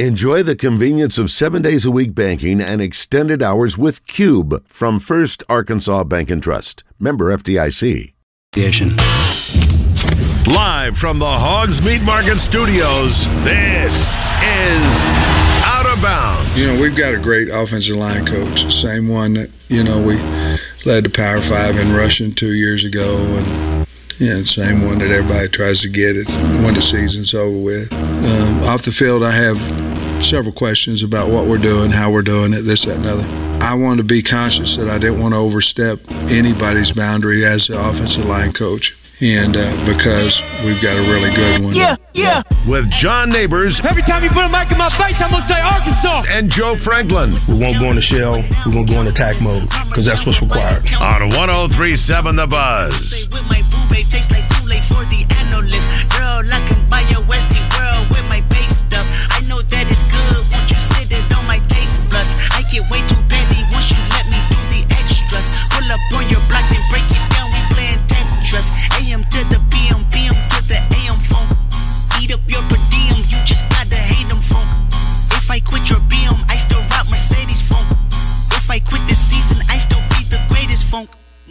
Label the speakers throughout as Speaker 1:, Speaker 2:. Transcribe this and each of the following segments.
Speaker 1: Enjoy the convenience of seven days a week banking and extended hours with Cube from First Arkansas Bank and Trust. Member FDIC.
Speaker 2: Live from the Hogs Meat Market Studios, this is Out of Bounds.
Speaker 3: You know, we've got a great offensive line coach, same one that, you know, we led the Power Five in rushing two years ago, and yeah, same one that everybody tries to get it when the season's over with. Um, off the field, I have several questions about what we're doing, how we're doing it, this, that, and other. I wanted to be conscious that I didn't want to overstep anybody's boundary as the offensive line coach and uh, because we've got a really good one.
Speaker 4: Yeah, yeah.
Speaker 2: With John Neighbors.
Speaker 4: Every time you put a mic in my face, I'm gonna say Arkansas.
Speaker 2: And Joe Franklin.
Speaker 5: We won't go in the shell. We're gonna go in attack mode because that's what's required.
Speaker 2: On 103.7 The Buzz.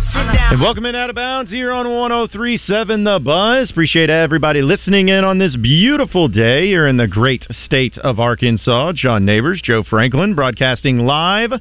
Speaker 6: Sit down.
Speaker 7: And welcome in Out of Bounds here on 1037 The Buzz. Appreciate everybody listening in on this beautiful day here in the great state of Arkansas. John Neighbors, Joe Franklin, broadcasting live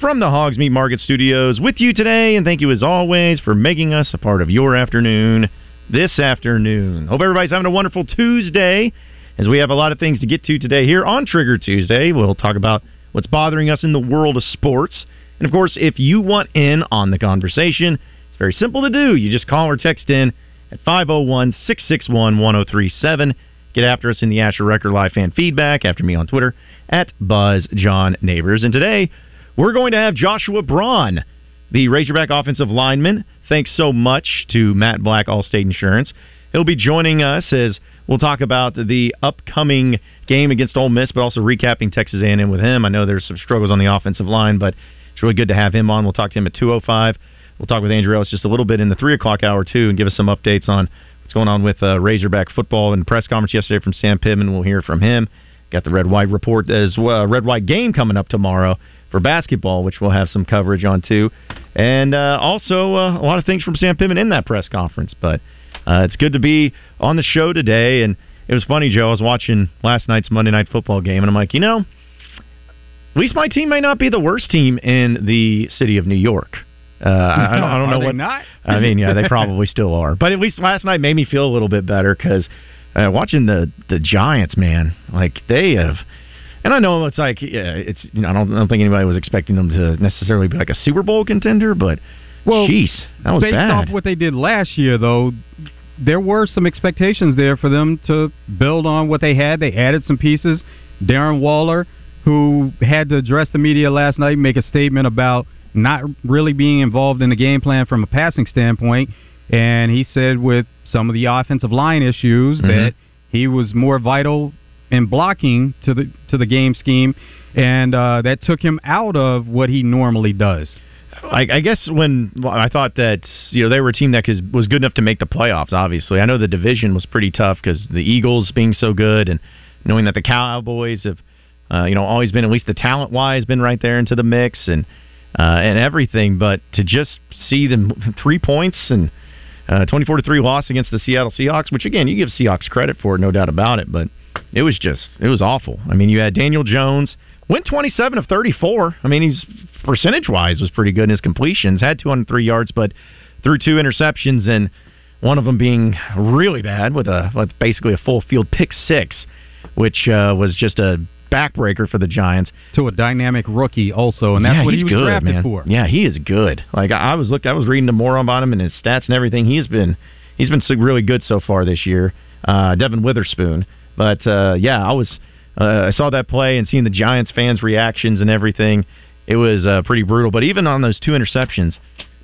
Speaker 7: from the Hogs Meat Market Studios with you today. And thank you as always for making us a part of your afternoon this afternoon. Hope everybody's having a wonderful Tuesday as we have a lot of things to get to today here on Trigger Tuesday. We'll talk about what's bothering us in the world of sports. And of course, if you want in on the conversation, it's very simple to do. You just call or text in at 501 661 1037. Get after us in the Asher Record Live fan feedback. After me on Twitter at Buzz John Neighbors. And today, we're going to have Joshua Braun, the Razorback offensive lineman. Thanks so much to Matt Black, Allstate Insurance. He'll be joining us as we'll talk about the upcoming game against Ole Miss, but also recapping Texas A&M with him. I know there's some struggles on the offensive line, but it's really good to have him on. We'll talk to him at 205. We'll talk with Andrew Ellis just a little bit in the 3 o'clock hour, too, and give us some updates on what's going on with uh, Razorback football and press conference yesterday from Sam Pittman. We'll hear from him. Got the red white report as well, red white game coming up tomorrow for basketball, which we'll have some coverage on too, and uh, also uh, a lot of things from Sam Pittman in that press conference. But uh, it's good to be on the show today, and it was funny, Joe. I was watching last night's Monday Night Football game, and I'm like, you know, at least my team may not be the worst team in the city of New York. Uh, I, I don't, I don't know what.
Speaker 8: not?
Speaker 7: I mean, yeah, they probably still are. But at least last night made me feel a little bit better because uh, watching the the Giants, man, like they have. And I know it's like yeah, it's you know I don't, I don't think anybody was expecting them to necessarily be like a Super Bowl contender, but
Speaker 8: Well,
Speaker 7: jeez, that was
Speaker 8: based
Speaker 7: bad.
Speaker 8: off what they did last year, though, there were some expectations there for them to build on what they had. They added some pieces. Darren Waller, who had to address the media last night, make a statement about not really being involved in the game plan from a passing standpoint, and he said with some of the offensive line issues
Speaker 7: Mhm.
Speaker 8: that he was more vital in blocking to the to the game scheme, and uh, that took him out of what he normally does.
Speaker 7: I, I guess when well, I thought that you know they were a team that was good enough to make the playoffs. Obviously, I know the division was pretty tough because the Eagles being so good, and knowing that the Cowboys have uh, you know always been at least the talent wise been right there into the mix and uh, and everything. But to just see them three points and twenty four to three loss against the Seattle Seahawks, which again you give Seahawks credit for no doubt about it, but it was just it was awful. I mean, you had Daniel Jones went 27 of 34. I mean, he's percentage wise was pretty good in his completions. Had 203 yards, but threw two interceptions and one of them being really bad with a with basically a full field pick six, which uh, was just a backbreaker for the Giants.
Speaker 8: To a dynamic rookie, also, and that's
Speaker 7: yeah,
Speaker 8: what
Speaker 7: he's
Speaker 8: he was
Speaker 7: good,
Speaker 8: drafted
Speaker 7: man.
Speaker 8: for.
Speaker 7: Yeah, he is good. Like I was look, I was reading the more about him and his stats and everything. He's been he's been really good so far this year. Uh, Devon Witherspoon, but uh, yeah, I was uh, I saw that play and seeing the Giants fans' reactions and everything. it was uh, pretty brutal. But even on those two interceptions,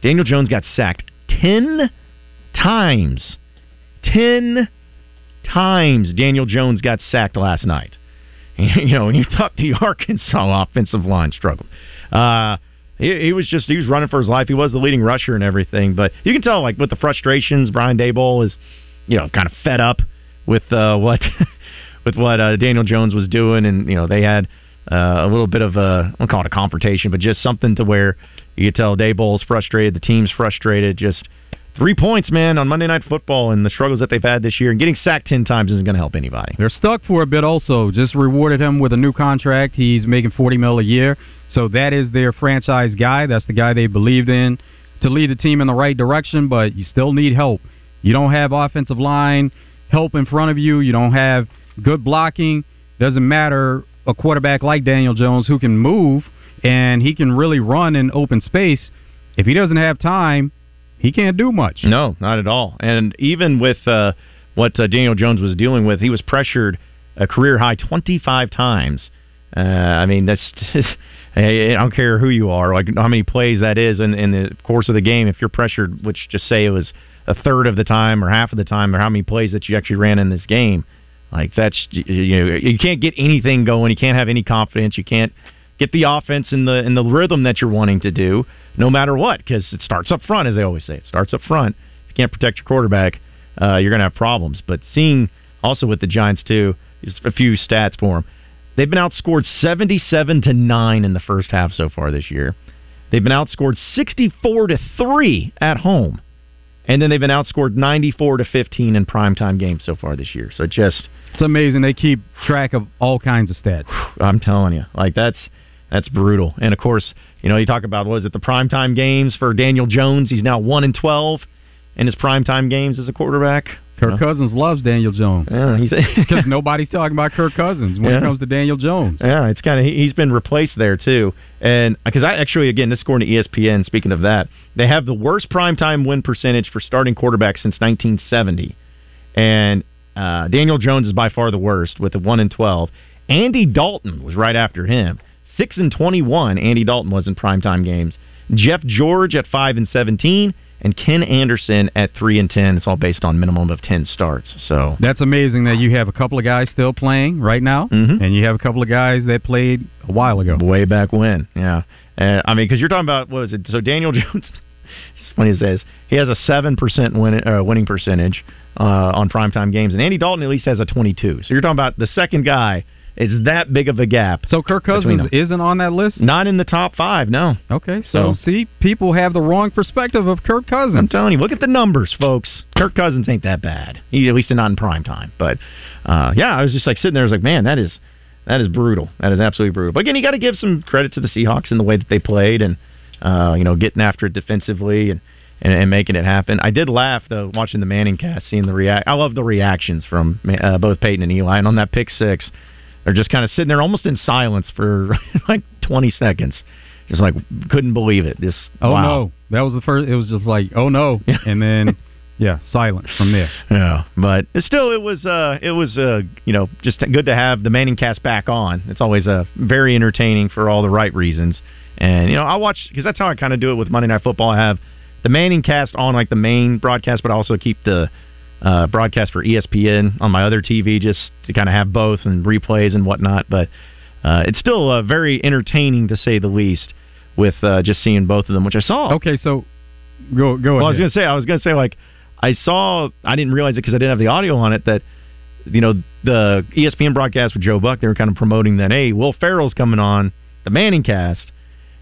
Speaker 7: Daniel Jones got sacked ten times. Ten times Daniel Jones got sacked last night. you know, when you thought the Arkansas offensive line struggled. Uh, he, he, was just he was running for his life. He was the leading rusher and everything, but you can tell like with the frustrations, Brian Daboll is you know kind of fed up with uh, what with what uh, Daniel Jones was doing, and you know they had uh, a little bit of a I don't call it a confrontation, but just something to where you could tell Daboll's frustrated, the team's frustrated, just Three points, man, on Monday Night Football and the struggles that they've had this year. And getting sacked 10 times isn't going to help anybody.
Speaker 8: They're stuck for a bit also. Just rewarded him with a new contract. He's making 40 mil a year. So that is their franchise guy. That's the guy they believed in to lead the team in the right direction, but you still need help. You don't have offensive line help in front of you. You don't have good blocking. Doesn't matter a quarterback like Daniel Jones who can move and he can really run in open space. If he doesn't have time, he can't do much.
Speaker 7: No, not at all. And even with uh, what uh, Daniel Jones was dealing with, he was pressured a career high 25 times. Uh, I mean, that's just, I don't care who you are, like how many plays that is in, in the course of the game. If you're pressured, which just say it was a third of the time or half of the time, or how many plays that you actually ran in this game, like that's you know you can't get anything going. You can't have any confidence. You can't get the offense in the in the rhythm that you're wanting to do no matter what, because it starts up front, as they always say. It starts up front. If you can't protect your quarterback, uh, you're going to have problems. But seeing also with the Giants too, just a few stats for them. They've been outscored 77 to nine in the first half so far this year. They've been outscored 64 to three at home, and then they've been outscored 94 to 15 in primetime games so far this year. So just
Speaker 8: it's amazing they keep track of all kinds of stats.
Speaker 7: I'm telling you, like that's that's brutal. And of course, you know, you talk about was it the primetime games for Daniel Jones? He's now one and twelve in his primetime games as a quarterback.
Speaker 8: Kirk Cousins loves Daniel Jones.
Speaker 7: Yeah,
Speaker 8: because nobody's talking about Kirk Cousins when yeah. it comes to Daniel Jones.
Speaker 7: Yeah, it's kind of he, has been replaced there too. And because I actually again this according to ESPN. Speaking of that, they have the worst primetime win percentage for starting quarterbacks since 1970, and uh, Daniel Jones is by far the worst with a one and twelve. Andy Dalton was right after him. Six and twenty-one. Andy Dalton was in primetime games. Jeff George at five and seventeen, and Ken Anderson at three and ten. It's all based on minimum of ten starts. So
Speaker 8: that's amazing that you have a couple of guys still playing right now,
Speaker 7: mm-hmm.
Speaker 8: and you have a couple of guys that played a while ago,
Speaker 7: way back when. Yeah, uh, I mean, because you're talking about what was it? So Daniel Jones. it's funny it says he has a seven percent win, uh, winning percentage uh, on primetime games, and Andy Dalton at least has a twenty-two. So you're talking about the second guy it's that big of a gap.
Speaker 8: So Kirk Cousins isn't on that list?
Speaker 7: Not in the top five, no.
Speaker 8: Okay, so, so, see, people have the wrong perspective of Kirk Cousins.
Speaker 7: I'm telling you, look at the numbers, folks. Kirk Cousins ain't that bad. He at least not in prime time. But uh, yeah, I was just like sitting there, I was like, man, that is that is brutal. That is absolutely brutal. But again, you got to give some credit to the Seahawks in the way that they played and uh, you know getting after it defensively and, and, and making it happen. I did laugh though watching the Manning cast, seeing the react. I love the reactions from uh, both Peyton and Eli, and on that pick six they're just kind of sitting there almost in silence for like 20 seconds. Just like couldn't believe it. Just
Speaker 8: oh
Speaker 7: wow.
Speaker 8: no, that was the first. It was just like oh no, and then yeah, silence from there.
Speaker 7: Yeah, but still, it was uh, it was uh, you know just good to have the Manning cast back on. It's always uh, very entertaining for all the right reasons. And you know, I watch because that's how I kind of do it with Monday Night Football. I have the Manning cast on like the main broadcast, but I also keep the uh, broadcast for ESPN on my other TV just to kind of have both and replays and whatnot. But uh, it's still uh, very entertaining to say the least with uh, just seeing both of them, which I saw.
Speaker 8: Okay, so go go.
Speaker 7: Well, ahead. I was going to say I was going to say like I saw I didn't realize it because I didn't have the audio on it that you know the ESPN broadcast with Joe Buck they were kind of promoting that hey Will Ferrell's coming on the Manning cast,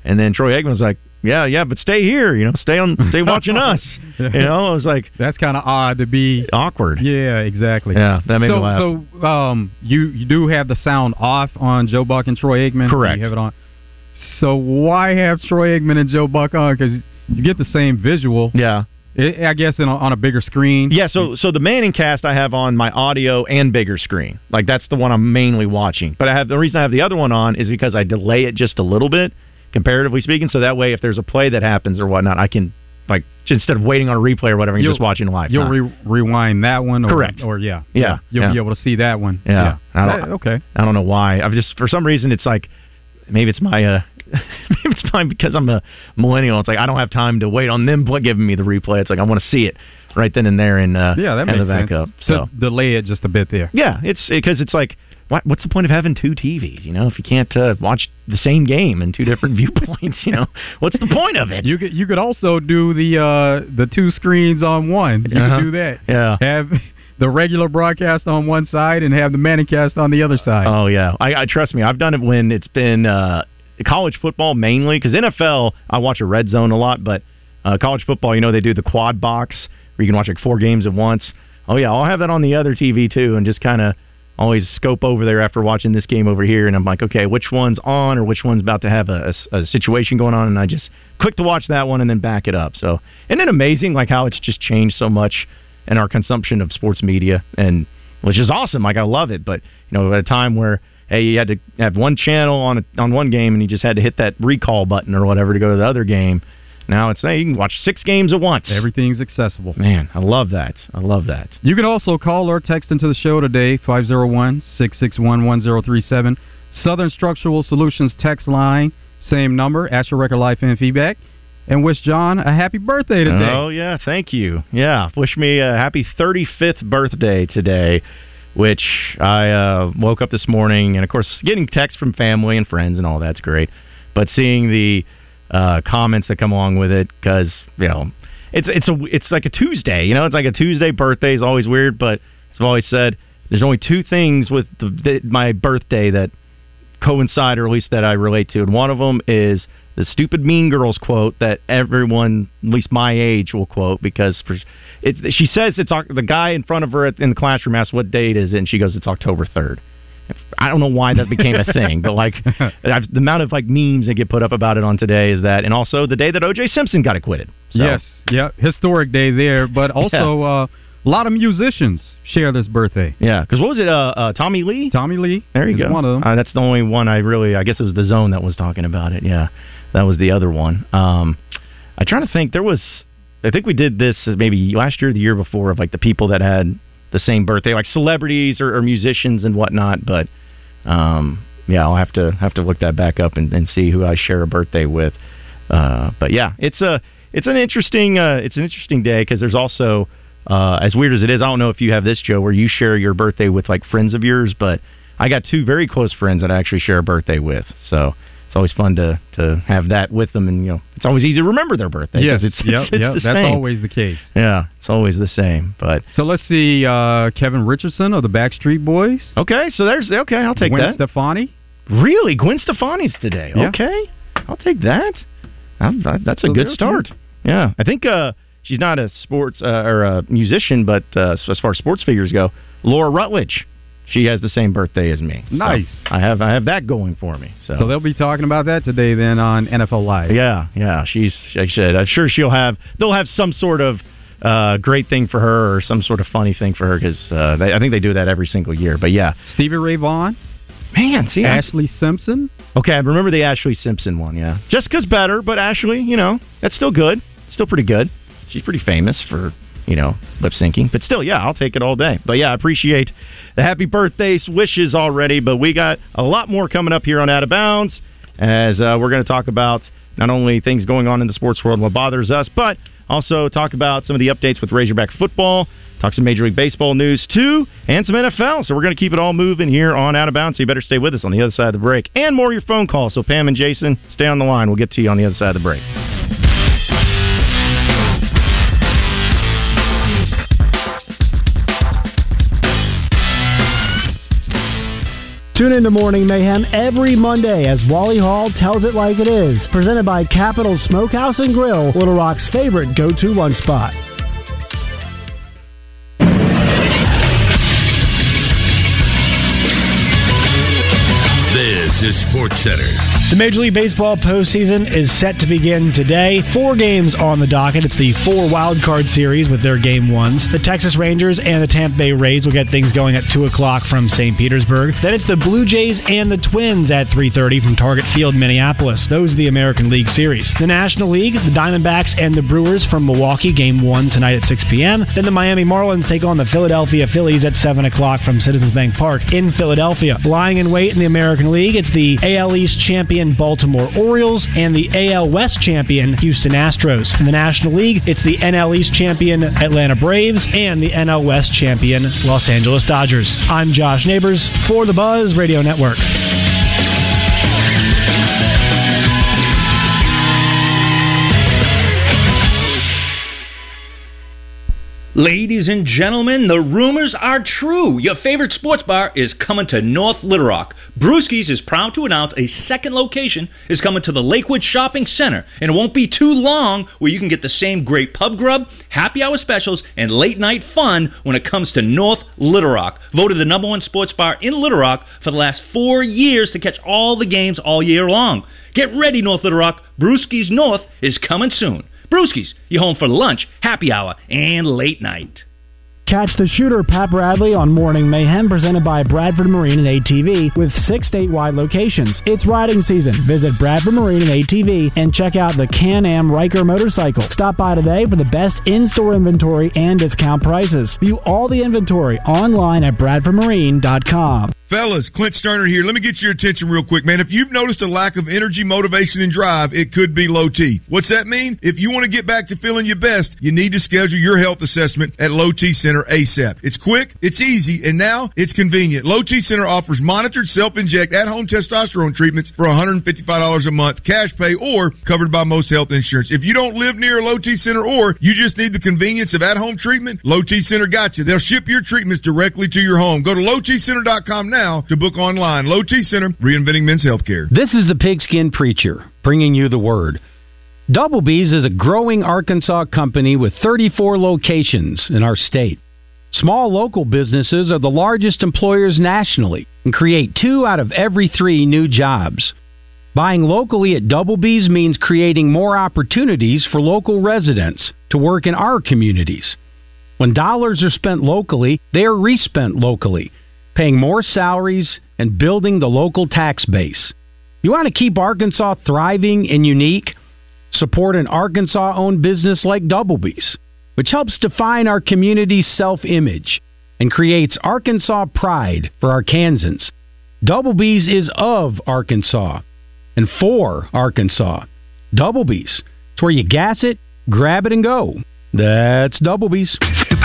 Speaker 7: and then Troy Aikman was like yeah, yeah, but stay here, you know, stay on, stay watching us. You know, I was like,
Speaker 8: that's kind of odd to be
Speaker 7: awkward.
Speaker 8: Yeah, exactly.
Speaker 7: Yeah, that made
Speaker 8: so,
Speaker 7: me laugh.
Speaker 8: So, um, you you do have the sound off on Joe Buck and Troy Aikman.
Speaker 7: Correct.
Speaker 8: You have it on. So why have Troy Aikman and Joe Buck on? Because you get the same visual.
Speaker 7: Yeah.
Speaker 8: I guess a, on a bigger screen.
Speaker 7: Yeah, so so the Manning cast I have on my audio and bigger screen. Like that's the one I'm mainly watching. But I have the reason I have the other one on is because I delay it just a little bit comparatively speaking. So that way, if there's a play that happens or whatnot, I can like instead of waiting on a replay or whatever, you're just watching live.
Speaker 8: You'll re- rewind that one, or,
Speaker 7: correct?
Speaker 8: Or yeah,
Speaker 7: yeah, yeah
Speaker 8: you'll
Speaker 7: yeah.
Speaker 8: be able to see that one.
Speaker 7: Yeah,
Speaker 8: yeah. I okay.
Speaker 7: I don't know why. I've just for some reason it's like maybe it's my uh, maybe it's fine because I'm a millennial. It's like I don't have time to wait on them giving me the replay. It's like I want to see it right then and there and uh,
Speaker 8: yeah, that makes
Speaker 7: the
Speaker 8: sense.
Speaker 7: backup.
Speaker 8: So
Speaker 7: So
Speaker 8: delay it just a bit there.
Speaker 7: yeah, it's because it's like what, what's the point of having two TVs? You know, if you can't uh, watch the same game in two different viewpoints, you know, what's the point of it?
Speaker 8: You could you could also do the uh, the two screens on one. You
Speaker 7: Uh-huh.
Speaker 8: could do that.
Speaker 7: Yeah.
Speaker 8: Have the regular broadcast on one side and have the Manning cast on the other side.
Speaker 7: Oh yeah, I, I trust me. I've done it when it's been uh, college football mainly because NFL I watch a red zone a lot, but uh, college football, you know, they do the quad box where you can watch like four games at once. Oh yeah, I'll have that on the other TV too, and just kind of always scope over there after watching this game over here, and I'm like, okay, which one's on or which one's about to have a, a, a situation going on, and I just click to watch that one and then back it up. So, isn't it amazing like how it's just changed so much in our consumption of sports media, and which is awesome. Like I love it, but you know, at a time where hey, you had to have one channel on a, on one game, and you just had to hit that recall button or whatever to go to the other game. Now it's hey, you can watch six games at once.
Speaker 8: Everything's accessible.
Speaker 7: Man, I love that. I love that.
Speaker 8: You can also call or text into the show today, 501 661 1037. Southern Structural Solutions text line, same number, ask your record life and feedback. And wish John a happy birthday today.
Speaker 7: Oh yeah, thank you. Yeah, wish me a happy 35th birthday today, which I uh, woke up this morning and of course getting texts from family and friends and all that's great, but seeing the uh, comments that come along with it because you know it's it's a it's like a Tuesday, you know, it's like a Tuesday birthday is always weird, but as I've always said, there's only two things with the, the, my birthday that coincide, or at least that I relate to, and one of them is the stupid Mean Girls quote that everyone, at least my age, will quote because for, it, she says it's the guy in front of her in the classroom asks what date is it, and she goes it's October third. I don't know why that became a thing, but like I've, the amount of like memes that get put up about it on today is that, and also the day that O.J. Simpson got acquitted. So,
Speaker 8: Yes, yeah, historic day there, but also uh, a lot of musicians share this birthday.
Speaker 7: yeah. Because what was it? Uh, uh, Tommy Lee.
Speaker 8: Tommy Lee,
Speaker 7: There you go.
Speaker 8: one of them.
Speaker 7: Uh, that's the only one I really. I guess it was the Zone that was talking about it. Yeah, that was the other one. Um, I'm trying to think. There was. I think we did this maybe last year, or the year before, of like the people that had the same birthday, like celebrities or, or musicians and whatnot. But um, yeah, I'll have to have to look that back up and, and see who I share a birthday with. Uh, but yeah, it's a it's an interesting uh, it's an interesting day because there's also uh, as weird as it is. I don't know if you have this, Joe, where you share your birthday with like friends of yours, but I got two very close friends that I actually share a birthday with. So it's always fun to to have that with them, and you know, it's always easy to remember their birthday.
Speaker 8: Yes,
Speaker 7: it's,
Speaker 8: yep,
Speaker 7: it's
Speaker 8: yep, that's
Speaker 7: same.
Speaker 8: always the case.
Speaker 7: yeah, it's always the same. But
Speaker 8: So let's see, uh, Kevin Richardson of the Backstreet Boys,
Speaker 7: okay, so there's okay. I'll take
Speaker 8: Gwen
Speaker 7: that.
Speaker 8: Stefani.
Speaker 7: Really, Gwen Stefani's today.
Speaker 8: Yeah.
Speaker 7: Okay, I'll take that. I'm- that- that's a good start. Yeah, I think uh, she's not a sports uh, or a musician, but uh, as far as sports figures go, Laura Rutledge, she has the same birthday as me. So
Speaker 8: Nice.
Speaker 7: I have I have that going for me. So,
Speaker 8: So they'll be talking about that today then on NFL Live.
Speaker 7: yeah, yeah, she's like I said, I'm sure she'll have they'll have some sort of. Uh, great thing for her, or some sort of funny thing for her, because uh, I think they do that every single year. But yeah,
Speaker 8: Stevie Ray Vaughan,
Speaker 7: man, see, I-
Speaker 8: Ashlee Simpson.
Speaker 7: Okay, I remember the Ashlee Simpson one, yeah. Jessica's better, but Ashlee, you know, that's still good. Still pretty good. She's pretty famous for, you know, lip syncing. But still, yeah, I'll take it all day. But yeah, I appreciate the happy birthday wishes already. But we got a lot more coming up here on Out of Bounds as uh, we're going to talk about not only things going on in the sports world, what bothers us, but also talk about some of the updates with Razorback football, talk some Major League Baseball news too, and some NFL. So we're going to keep it all moving here on Out of Bounds. So you better stay with us on the other side of the break, and more of your phone calls. So Pam and Jason, stay on the line. We'll get to you on the other side of the break.
Speaker 9: Tune in to Morning Mayhem every Monday as Wally Hall tells it like it is. Presented by Capital Smokehouse and Grill, Little Rock's favorite go-to lunch spot.
Speaker 2: Is Sports Center.
Speaker 9: The Major League Baseball postseason is set to begin today. Four games on the docket. It's the four wild card series with their game ones. The Texas Rangers and the Tampa Bay Rays will get things going at two o'clock from St. Petersburg. Then it's the Blue Jays and the Twins at three thirty from Target Field, Minneapolis. Those are the American League series. The National League, the Diamondbacks and the Brewers from Milwaukee, game one tonight at six p.m. Then the Miami Marlins take on the Philadelphia Phillies at seven o'clock from Citizens Bank Park in Philadelphia. Lying in wait in the American League, it's the the AL East champion Baltimore Orioles and the AL West champion Houston Astros. In the National League, it's the NL East champion Atlanta Braves and the NL West champion Los Angeles Dodgers. I'm Josh Neighbors for the Buzz Radio Network.
Speaker 10: Ladies and gentlemen, the rumors are true. Your favorite sports bar is coming to North Little Rock. Brewski's is proud to announce a second location is coming to the Lakewood Shopping Center, and it won't be too long where you can get the same great pub grub, happy hour specials, and late night fun when it comes to North Little Rock. Voted the number one sports bar in Little Rock for the last four years to catch all the games all year long. Get ready, North Little Rock. Brewski's North is coming soon. Brewskis, you home for lunch, happy hour, and late night.
Speaker 9: Catch the shooter Pat Bradley on Morning Mayhem presented by Bradford Marine and ATV with six statewide locations. It's riding season. Visit Bradford Marine and ATV and check out the Can-Am Ryker motorcycle. Stop by today for the best in-store inventory and discount prices. View all the inventory online at bradfordmarine.com.
Speaker 11: Fellas, Clint Stoerner here. Let me get your attention real quick, man. If you've noticed a lack of energy, motivation, and drive, it could be low T. What's that mean? If you want to get back to feeling your best, you need to schedule your health assessment at Low T Center ASAP. It's quick, it's easy, and now it's convenient. Low T Center offers monitored self-inject at-home testosterone treatments for $155 a month, cash pay, or covered by most health insurance. If you don't live near a Low T Center or you just need the convenience of at-home treatment, Low T Center got you. They'll ship your treatments directly to your home. Go to lowtcenter.com now to book online. Low T Center, reinventing men's healthcare.
Speaker 12: This is the Pigskin Preacher, bringing you the word. Double B's is a growing Arkansas company with 34 locations in our state. Small local businesses are the largest employers nationally and create two out of every three new jobs. Buying locally at Double B's means creating more opportunities for local residents to work in our communities. When dollars are spent locally, they are respent locally paying more salaries, and building the local tax base. You want to keep Arkansas thriving and unique? Support an Arkansas owned business like Double B's, which helps define our community's self image and creates Arkansas pride for Arkansans. Double B's is of Arkansas and for Arkansas. Double B's. It's where you gas it, grab it, and go. That's Double B's.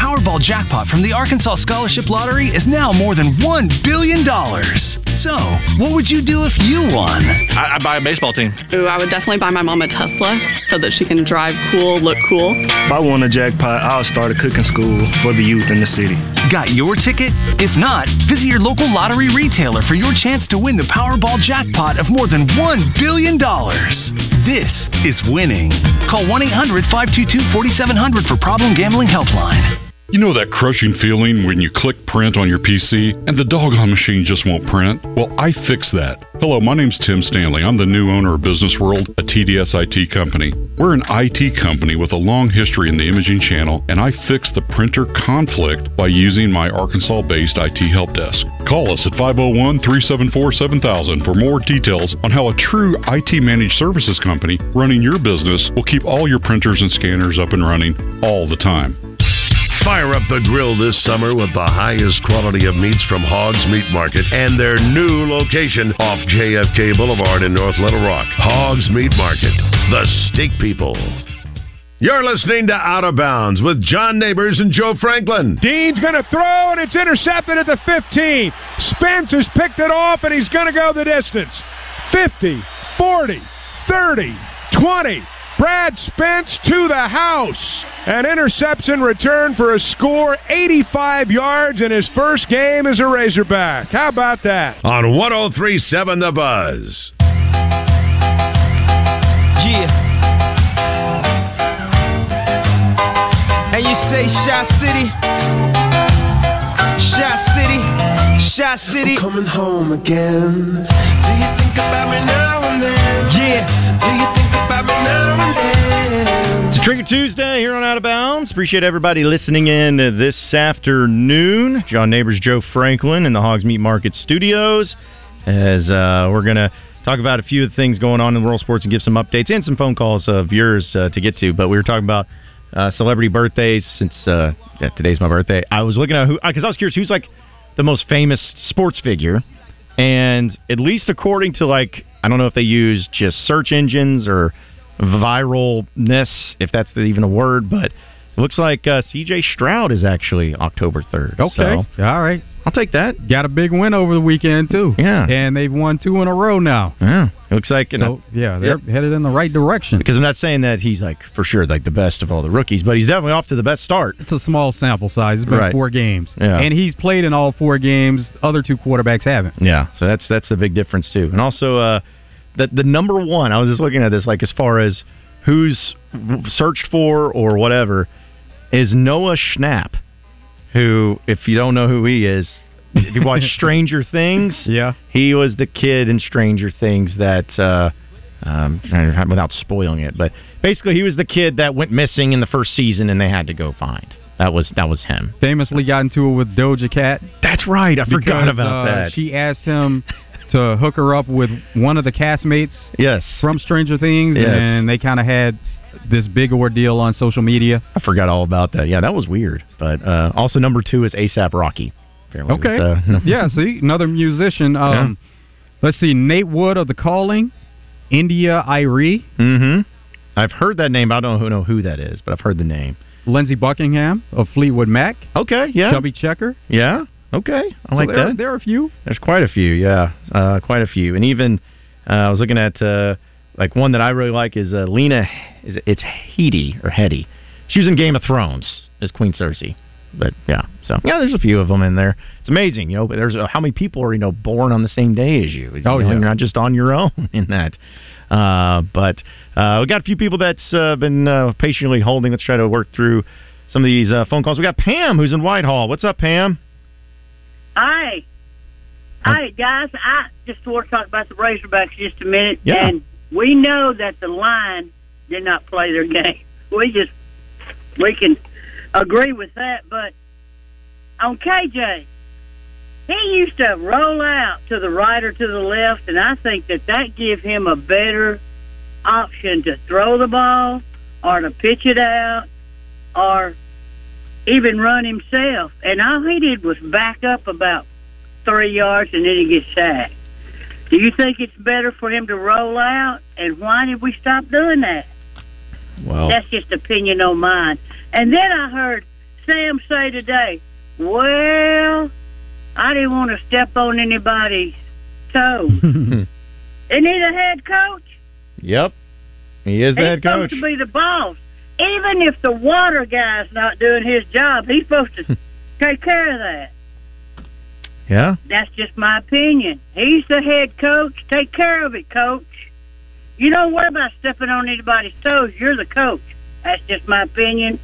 Speaker 13: The Powerball jackpot from the Arkansas Scholarship Lottery is now more than $1 billion. So, what would you do if you won?
Speaker 14: I, I'd buy a baseball team.
Speaker 15: Ooh, I would definitely buy my mom a Tesla so that she can drive cool, look cool.
Speaker 5: If I won a jackpot, I'll start a cooking school for the youth in the city.
Speaker 13: Got your ticket? If not, visit your local lottery retailer for your chance to win the Powerball jackpot of more than $1 billion. This is winning. Call 1 800 522 4700 for Problem Gambling Helpline.
Speaker 16: You know that crushing feeling when you click print on your PC and the doggone machine just won't print? Well, I fix that. Hello, my name's Tim Stanley. I'm the new owner of Business World, a TDS IT company. We're an IT company with a long history in the imaging channel, and I fix the printer conflict by using my Arkansas based IT help desk. Call us at 501 374 7000 for more details on how a true IT managed services company running your business will keep all your printers and scanners up and running all the time.
Speaker 2: Fire up the grill this summer with the highest quality of meats from Hogs Meat Market and their new location off JFK Boulevard in North Little Rock. Hogs Meat Market, the steak people. You're listening to Out of Bounds with John Neighbors and Joe Franklin.
Speaker 17: Dean's going to throw, and it's intercepted at the 15. Spence has picked it off, and he's going to go the distance 50, 40, 30, 20. Brad Spence to the house. An interception return for a score, 85 yards in his first game as a Razorback. How about that?
Speaker 2: On 1037 The Buzz.
Speaker 18: Yeah. And you say Shot City? Shot City? Shot City?
Speaker 19: I'm coming home again.
Speaker 18: Do you think about me now and then? Yeah. Do you think
Speaker 7: It's Trigger Tuesday here on Out of Bounds. Appreciate everybody listening in this afternoon. John Neighbors, Joe Franklin in the Hogs Meat Market Studios. As uh, we're going to talk about a few of the things going on in world sports and give some updates and some phone calls of yours uh, to get to. But we were talking about uh, celebrity birthdays since uh, yeah, today's my birthday. I was looking at who, because I was curious who's like the most famous sports figure. and at least according to like I don't know if they use just search engines or viralness, if that's even a word, but it looks like uh, C.J. Stroud is actually October third.
Speaker 8: Okay.
Speaker 7: So
Speaker 8: All right.
Speaker 7: I'll take that.
Speaker 8: Got a big win over the weekend too.
Speaker 7: Yeah.
Speaker 8: And they've won two in a row now.
Speaker 7: Yeah. It looks like
Speaker 8: So
Speaker 7: know,
Speaker 8: yeah, they're headed in the right direction.
Speaker 7: because I'm not saying that he's like for sure like the best of all the rookies, but he's definitely off to the best start.
Speaker 8: It's a small sample size. It's been
Speaker 7: Right.
Speaker 8: four games.
Speaker 7: Yeah.
Speaker 8: And he's played in all four games. Other two quarterbacks haven't.
Speaker 7: Yeah, so that's that's a big difference too. And also, uh, the the number one. I was just looking at this, like as far as who's searched for or whatever, is Noah Schnapp, who, if you don't know who he is, if you watch Stranger Things,
Speaker 8: yeah,
Speaker 7: he was the kid in Stranger Things that. Uh, um, without spoiling it, but basically, he was the kid that went missing in the first season, and they had to go find. That was that was him.
Speaker 8: Famously got into it with Doja Cat.
Speaker 7: That's right. I forgot about
Speaker 8: uh,
Speaker 7: that.
Speaker 8: She asked him to hook her up with one of the castmates.
Speaker 7: Yes.
Speaker 8: From Stranger Things,
Speaker 7: Yes.
Speaker 8: and they kind of had this big ordeal on social media.
Speaker 7: I forgot all about that. Yeah, that was weird. But uh, also number two is ASAP Rocky. Apparently
Speaker 8: Okay.
Speaker 7: was, uh,
Speaker 8: yeah, see, another musician. Um, Let's see, Nate Wood of The Calling, India.Arie,
Speaker 7: mm-hmm. I've heard that name. I don't know who, know who that is, but I've heard the name.
Speaker 8: Lindsey Buckingham of Fleetwood Mac.
Speaker 7: Okay, yeah.
Speaker 8: Chubby Checker.
Speaker 7: Yeah. Okay. I
Speaker 8: So
Speaker 7: like
Speaker 8: there,
Speaker 7: that.
Speaker 8: There are a few.
Speaker 7: There's quite a few. Yeah, uh, quite a few. And even uh, I was looking at uh, like one that I really like is uh, Lena. Is it, it's Heady or Hetty? She was in Game of Thrones as Queen Cersei. But yeah, so yeah, there's a few of them in there. It's amazing, you know. But there's uh, how many people are you know born on the same day as you? You
Speaker 8: Oh,
Speaker 7: know,
Speaker 8: yeah.
Speaker 7: you're not just on your own in that. Uh, but uh, we got a few people that's uh, been uh, patiently holding. Let's try to work through some of these uh, phone calls. We got Pam who's in Whitehall. What's up, Pam?
Speaker 14: Hi. Hi, guys. I just want to talk about the Razorbacks just a minute.
Speaker 7: Yeah.
Speaker 14: And we know that the line did not play their game. We just, we can agree with that. But on KJ, he used to roll out to the right or to the left, and I think that that give him a better option to throw the ball or to pitch it out or even run himself. And all he did was back up about three yards and then he gets sacked. Do you think it's better for him to roll out? And why did we stop doing that?
Speaker 7: Well,
Speaker 14: That's just opinion on mine. And then I heard Sam say today, well, I didn't want to step on anybody's toes. Isn't he the head coach?
Speaker 7: Yep. He is the
Speaker 14: he's
Speaker 7: head coach.
Speaker 14: supposed to be the boss. Even if the water guy's not doing his job, he's supposed to take care of that.
Speaker 7: Yeah.
Speaker 14: That's just my opinion. He's the head coach. Take care of it, coach. You don't worry about stepping on anybody's toes. You're the coach. That's just my opinion.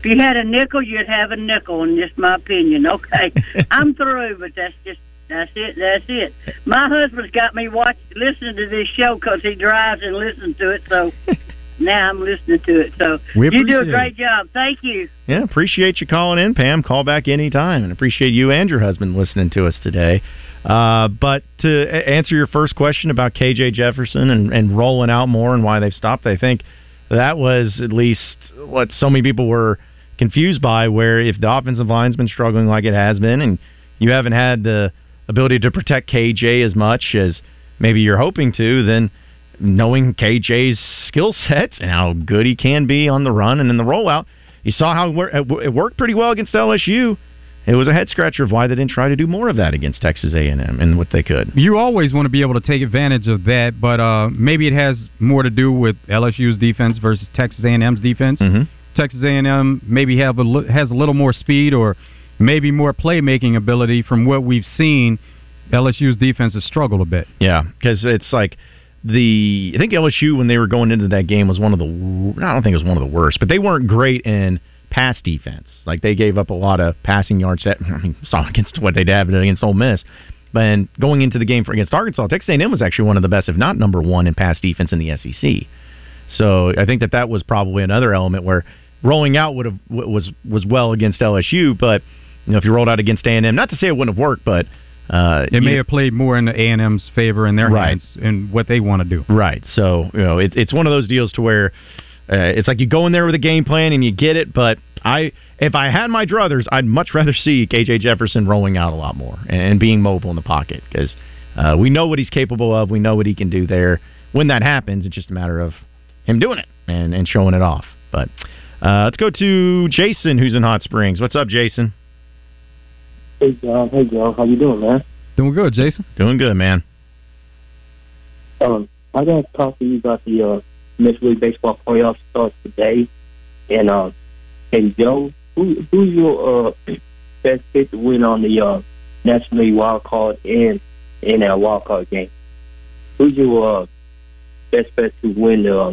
Speaker 14: If you had a nickel, you'd have a nickel, and just my opinion. Okay, I'm through, but that's just that's it. That's it. My husband's got me watching, listening to this show because he drives and listens to it. So now I'm listening to it. So you do a great job. Thank you.
Speaker 7: Yeah, appreciate you calling in, Pam. Call back anytime, and appreciate you and your husband listening to us today. Uh, but to answer your first question about KJ Jefferson and, and rolling out more and why they've stopped, I think that was at least what so many people were confused by. Where if the offensive line's been struggling like it has been, and you haven't had the ability to protect KJ as much as maybe you're hoping to, then knowing KJ's skill set and how good he can be on the run and in the rollout, you saw how it worked pretty well against LSU. It was a head scratcher of why they didn't try to do more of that against Texas A&M and what they could.
Speaker 8: You always want to be able to take advantage of that, but uh, maybe it has more to do with LSU's defense versus Texas A&M's defense.
Speaker 7: Mm-hmm.
Speaker 8: Texas A&M maybe have a has a little more speed or maybe more playmaking ability from what we've seen. LSU's defense has struggled a bit.
Speaker 7: Yeah, because it's like the I think LSU when they were going into that game was one of the I don't think it was one of the worst, but they weren't great in pass defense. Like they gave up a lot of passing yards. That I mean, saw against what they'd have against Ole Miss. But going into the game for against Arkansas, Texas A&M was actually one of the best, if not number one, in pass defense in the SEC. So I think that that was probably another element where rolling out would have was was well against LSU, but you know if you rolled out against A&M, not to say it wouldn't have worked, but uh,
Speaker 8: It may have played more in the A&M's favor in their
Speaker 7: Right.
Speaker 8: hands and what they want to do.
Speaker 7: Right. So you know, it, it's one of those deals to where Uh, it's like you go in there with a game plan and you get it, but I if I had my druthers, I'd much rather see KJ Jefferson rolling out a lot more and, and being mobile in the pocket because uh, we know what he's capable of. We know what he can do there. When that happens, it's just a matter of him doing it and, and showing it off. But uh, let's go to Jason, who's in Hot Springs. What's up, Jason?
Speaker 20: Hey John, hey John, how you doing, man?
Speaker 8: Doing good, Jason.
Speaker 7: Doing good, man.
Speaker 20: Um, I got to talk to you about the uh, Major League Baseball playoffs starts today, and uh, and Joe, who who's your uh, best pick to win on the uh, National League wild card and in that wild card game? Who's your uh, best bet to win the uh,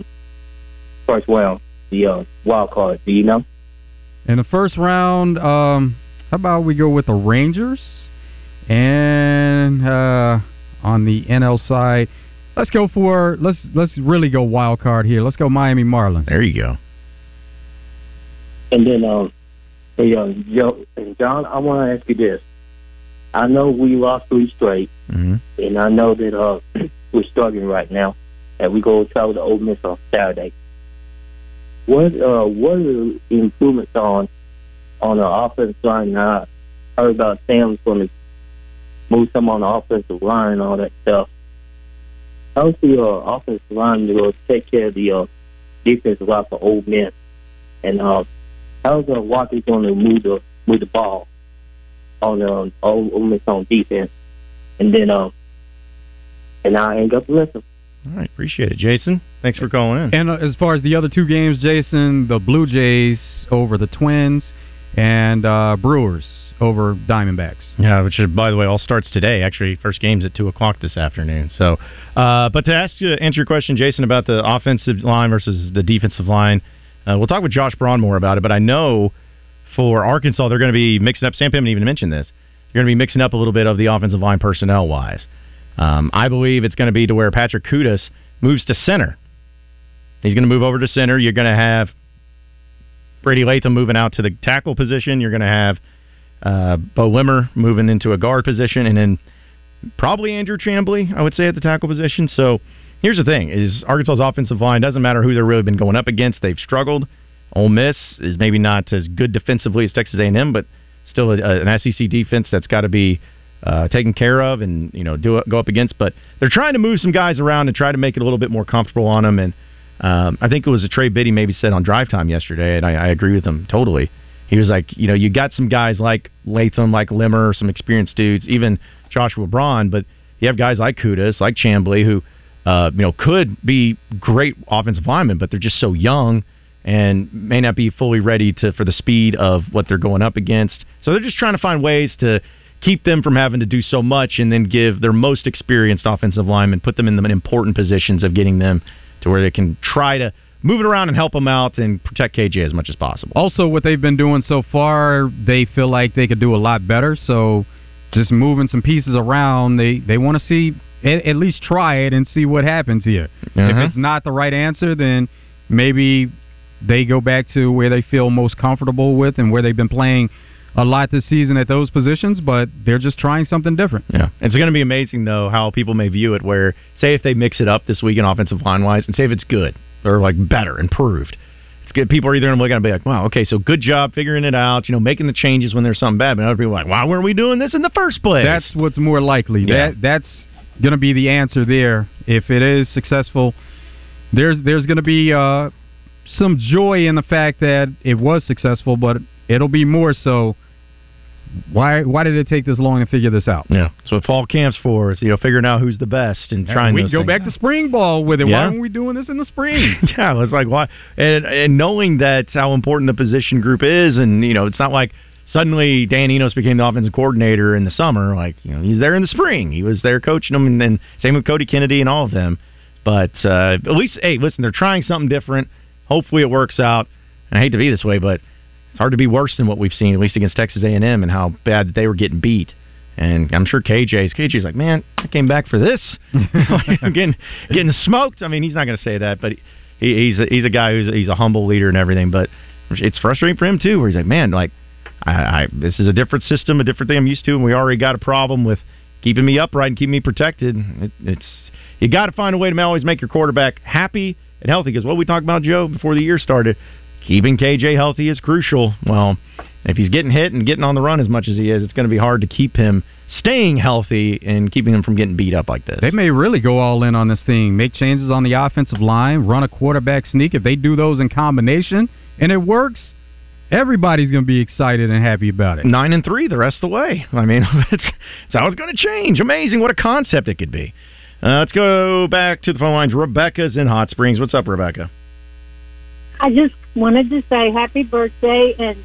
Speaker 20: first round, the uh, wild card? Do you know?
Speaker 8: In the first round, um, how about we go with the Rangers? And uh, on the NL side, let's go for let's let's really go wild card here. Let's go Miami Marlins.
Speaker 7: There you go.
Speaker 20: And then, um, hey, uh, Joe and John, I want to ask you this. I know we lost three straight,
Speaker 7: Mm-hmm.
Speaker 20: and I know that uh, we're struggling right now, and we go travel to Ole Miss on Saturday. What uh, what are the improvements on on the offensive line? Now, I heard about Sam's going to move some on the offensive line and all that stuff. How's the uh, offensive line going to take care of the uh, defensive line for Old Men? And uh, how's uh, Walker going to move the move the ball on um, Ole Ole Miss on defense? And then um, and I hang up and listen.
Speaker 7: All right, appreciate it, Jason. Thanks for calling in.
Speaker 8: And uh, as far as the other two games, Jason, the Blue Jays over the Twins, and uh, Brewers over Diamondbacks.
Speaker 7: Yeah, which uh, by the way all starts today. Actually, first game's at two o'clock this afternoon. So, uh, but to ask you answer your question, Jason, about the offensive line versus the defensive line, uh, we'll talk with Josh Braun more about it. But I know for Arkansas they're going to be mixing up. Sam Pittman even mentioned this. They're going to be mixing up a little bit of the offensive line personnel wise. Um, I believe it's going to be to where Patrick Kutas moves to center. He's going to move over to center. You're going to have Brady Latham moving out to the tackle position. You're going to have uh, Beaux Limmer moving into a guard position, and then probably Andrew Chamblee, I would say, at the tackle position. So here's the thing: is Arkansas's offensive line doesn't matter who they've really been going up against. They've struggled. Ole Miss is maybe not as good defensively as Texas A&M, but still a, a, an SEC defense that's got to be uh, taken care of and you know do go up against. But they're trying to move some guys around and try to make it a little bit more comfortable on them. And um, I think it was a Trey Biddy maybe said on Drive Time yesterday, and I, I agree with him totally. He was like, you know, you got some guys like Latham, like Limmer, some experienced dudes, even Joshua Braun, but you have guys like Kutas, like Chamblee, who uh, you know could be great offensive linemen, but they're just so young and may not be fully ready to for the speed of what they're going up against. So they're just trying to find ways to keep them from having to do so much, and then give their most experienced offensive linemen, put them in the important positions of getting them to where they can try to move it around and help them out and protect KJ as much as possible.
Speaker 8: Also, what they've been doing so far, they feel like they could do a lot better. So, just moving some pieces around, they they want to see at, at least try it and see what happens here.
Speaker 7: Uh-huh.
Speaker 8: If it's not the right answer, then maybe they go back to where they feel most comfortable with and where they've been playing a lot this season at those positions, but they're just trying something different.
Speaker 7: Yeah, it's going to be amazing though how people may view it. Where say if they mix it up this week in offensive line wise, and say if it's good or like better, improved, it's good. People are either going to look at it and be like, "Wow, okay, so good job figuring it out," you know, making the changes when there's something bad. But other people are like, "Why weren't we doing this in the first place?"
Speaker 8: That's what's more likely.
Speaker 7: Yeah.
Speaker 8: That that's going to be the answer there. If it is successful, there's there's going to be uh, some joy in the fact that it was successful, but it'll be more so. Why why did it take this long to figure this out?
Speaker 7: Yeah, that's what fall camps for. Is you know figuring out who's the best and trying.
Speaker 8: To.
Speaker 7: We
Speaker 8: go
Speaker 7: things
Speaker 8: back to spring ball with it.
Speaker 7: Yeah.
Speaker 8: Why aren't we doing this in the spring?
Speaker 7: yeah, it's like why, and and knowing that how important the position group is, and you know, it's not like suddenly Dan Enos became the offensive coordinator in the summer. Like you know, he's there in the spring. He was there coaching them, and then same with Cody Kennedy and all of them. But uh, at least, hey, listen, they're trying something different. Hopefully, it works out. And I hate to be this way, but it's hard to be worse than what we've seen, at least against Texas A&M, and how bad they were getting beat. And I'm sure KJ's KJ's like, man, I came back for this, getting getting smoked. I mean, he's not going to say that, but he, he's a, he's a guy who's he's a humble leader and everything. But it's frustrating for him too, where he's like, man, like I, I this is a different system, a different thing I'm used to, and we already got a problem with keeping me upright and keeping me protected. It, it's you got to find a way to always make your quarterback happy and healthy. Because what we talked about, Joe, before the year started, keeping KJ healthy is crucial. Well, if he's getting hit and getting on the run as much as he is, it's going to be hard to keep him staying healthy and keeping him from getting beat up like this.
Speaker 8: They may really go all in on this thing, make changes on the offensive line, run a quarterback sneak. If they do those in combination and it works, everybody's going to be excited and happy about it.
Speaker 7: Nine and three the rest of the way. I mean, it's how it's going to change. Amazing. What a concept it could be. Uh, let's go back to the phone lines. Rebecca's in Hot Springs. What's up, Rebecca?
Speaker 21: I just wanted to say happy birthday, and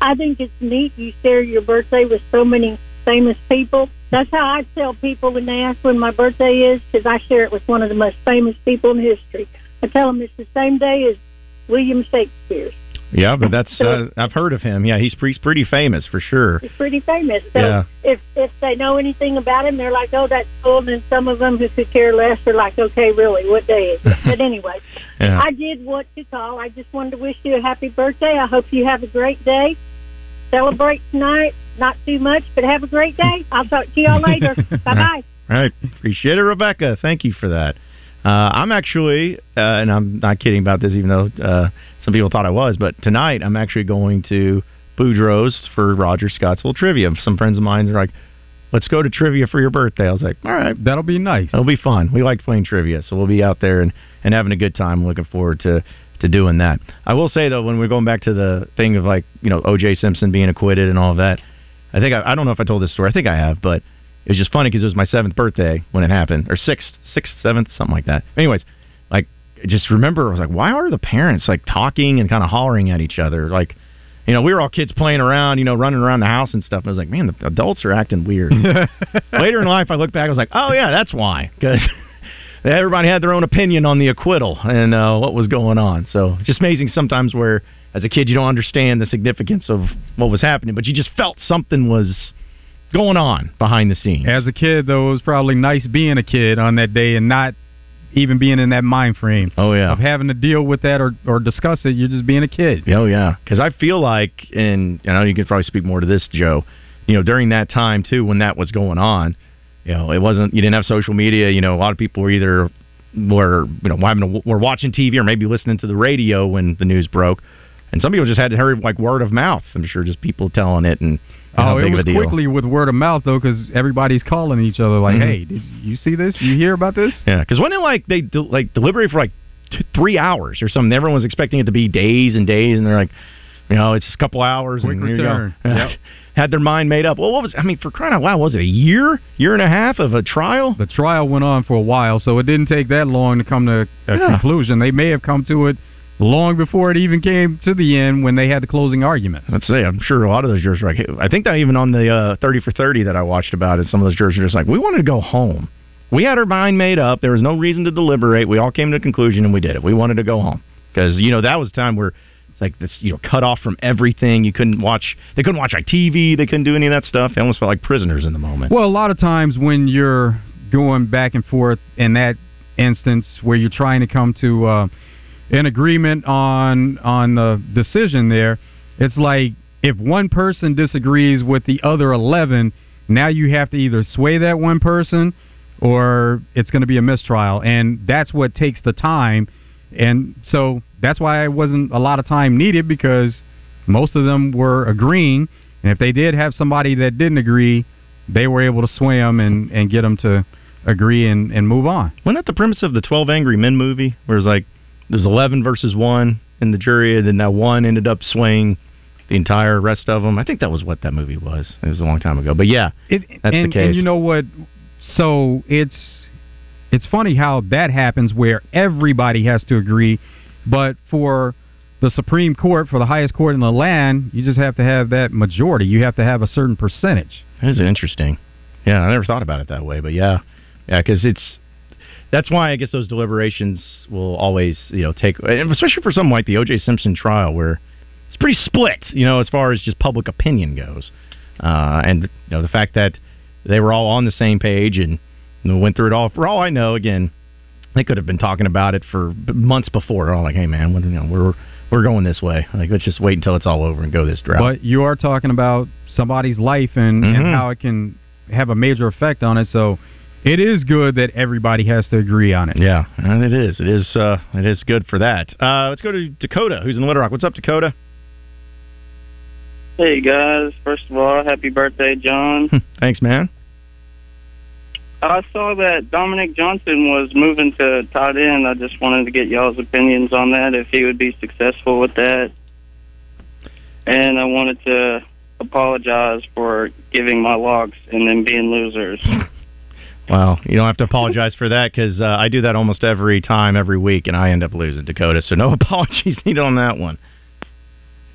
Speaker 21: I think it's neat you share your birthday with so many famous people. That's how I tell people when they ask when my birthday is, because I share it with one of the most famous people in history. I tell them it's the same day as William Shakespeare's.
Speaker 7: Yeah, but that's uh, I've heard of him. Yeah, he's pretty pretty famous for sure.
Speaker 21: He's pretty famous. So
Speaker 7: Yeah.
Speaker 21: if if they know anything about him, they're like, "Oh, that's cool." And then some of them who could care less are like, "Okay, really, what day is it?" but anyway,
Speaker 7: Yeah.
Speaker 21: I did want to call. I just wanted to wish you a happy birthday. I hope you have a great day. Celebrate tonight. Not too much, but have a great day. I'll talk to y'all later. bye bye.
Speaker 7: All right, appreciate it, Rebecca. Thank you for that. Uh, I'm actually, uh, and I'm not kidding about this, even though uh, some people thought I was, but tonight I'm actually going to Boudreaux's for Roger Scottsville trivia. Some friends of mine are like, "Let's go to trivia for your birthday." I was like, "All right,
Speaker 8: that'll be nice.
Speaker 7: It'll be fun. We like playing trivia, so we'll be out there and, and having a good time. Looking forward to to doing that. I will say though, when we're going back to the thing of like you know O.J. Simpson being acquitted and all of that, I think I, I don't know if I told this story. I think I have, but it was just funny because it was my seventh birthday when it happened, or sixth, sixth, seventh, something like that. Anyways, just remember I was like, why are the parents like talking and kind of hollering at each other? Like, you know, we were all kids playing around, you know, running around the house and stuff. And I was like, man, the adults are acting weird. Later in life, I look back, I was like, oh yeah, that's why, because everybody had their own opinion on the acquittal and uh, what was going on. So it's just amazing sometimes where, as a kid, you don't understand the significance of what was happening, but you just felt something was going on behind the scenes.
Speaker 8: As a kid, though, it was probably nice being a kid on that day and not even being in that mind frame.
Speaker 7: Oh yeah,
Speaker 8: of having to deal with that or or discuss it. You're just being a kid.
Speaker 7: Oh yeah, because I feel like, and I know you can probably speak more to this, Joe. You know, during that time too, when that was going on, you know, it wasn't you didn't have social media. You know, a lot of people were either were you know having a, were watching TV or maybe listening to the radio when the news broke, and some people just had to hear like word of mouth. I'm sure just people telling it and.
Speaker 8: Oh, it
Speaker 7: of
Speaker 8: was quickly with word of mouth though, because everybody's calling each other like,
Speaker 7: Mhm.
Speaker 8: "Hey, did you see this? You hear about this?"
Speaker 7: Yeah, because when it like they de- like deliberate for like two, three hours or something, everyone was expecting it to be days and days, and they're like, you know, it's just a couple hours.
Speaker 8: Quick
Speaker 7: and here you go.
Speaker 8: return. Yep.
Speaker 7: Had their mind made up. Well, what was I mean? For crying out loud, was it a year, year and a half of a trial?
Speaker 8: The trial went on for a while, so it didn't take that long to come to a
Speaker 7: Yeah.
Speaker 8: conclusion. They may have come to it long before it even came to the end when they had the closing arguments.
Speaker 7: Let's say I'm sure a lot of those jurors were like, I think that even on the uh, 30 for 30 that I watched about it, some of those jurors were just like, we wanted to go home. We had our mind made up. There was no reason to deliberate. We all came to a conclusion and we did it. We wanted to go home because you know that was a time where it's like this, you know, cut off from everything. You couldn't watch. They couldn't watch like TV. They couldn't do any of that stuff. They almost felt like prisoners in the moment.
Speaker 8: Well, a lot of times when you're going back and forth in that instance where you're trying to come to uh, an agreement on on the decision there, it's like if one person disagrees with the other 11, now you have to either sway that one person or it's going to be a mistrial. And that's what takes the time. And so that's why it wasn't a lot of time needed because most of them were agreeing. And if they did have somebody that didn't agree they were able to sway them and, and get them to agree and, and move on.
Speaker 7: Wasn't that the premise of the Twelve Angry Men movie, where it's like there's eleven versus one in the jury, and then that one ended up swaying the entire rest of them? I think that was what that movie was. It was a long time ago, but yeah,
Speaker 8: It,
Speaker 7: that's
Speaker 8: and,
Speaker 7: the case.
Speaker 8: And you know what? So it's it's funny how that happens where everybody has to agree, but for the Supreme Court, for the highest court in the land, you just have to have that majority. You have to have a certain percentage.
Speaker 7: That is interesting. Yeah, I never thought about it that way, but yeah, yeah, because it's that's why I guess those deliberations will always you know take, especially for something like the O.J. Simpson trial where it's pretty split, you know, as far as just public opinion goes, uh, and you know the fact that they were all on the same page and you know, went through it all. For all I know, again, they could have been talking about it for months before. All like, "Hey, man, what- you know, we're we're going this way. Like, let's just wait until it's all over and go this route."
Speaker 8: But you are talking about somebody's life and, and
Speaker 7: Mhm.
Speaker 8: how it can have a major effect on it. So it is good that everybody has to agree on it.
Speaker 7: Yeah, and it is. It is. Uh, it is good for that. Uh, let's go to Dakota, who's in Little Rock. What's up, Dakota?
Speaker 22: Hey guys, first of all, happy birthday, John.
Speaker 7: Thanks, man.
Speaker 22: I saw that Dominique Johnson was moving to tight end. I just wanted to get y'all's opinions on that, if he would be successful with that. And I wanted to apologize for giving my locks and then being losers.
Speaker 7: Well, you don't have to apologize for that because uh, I do that almost every time, every week, and I end up losing Dakota. So no apologies needed on that one.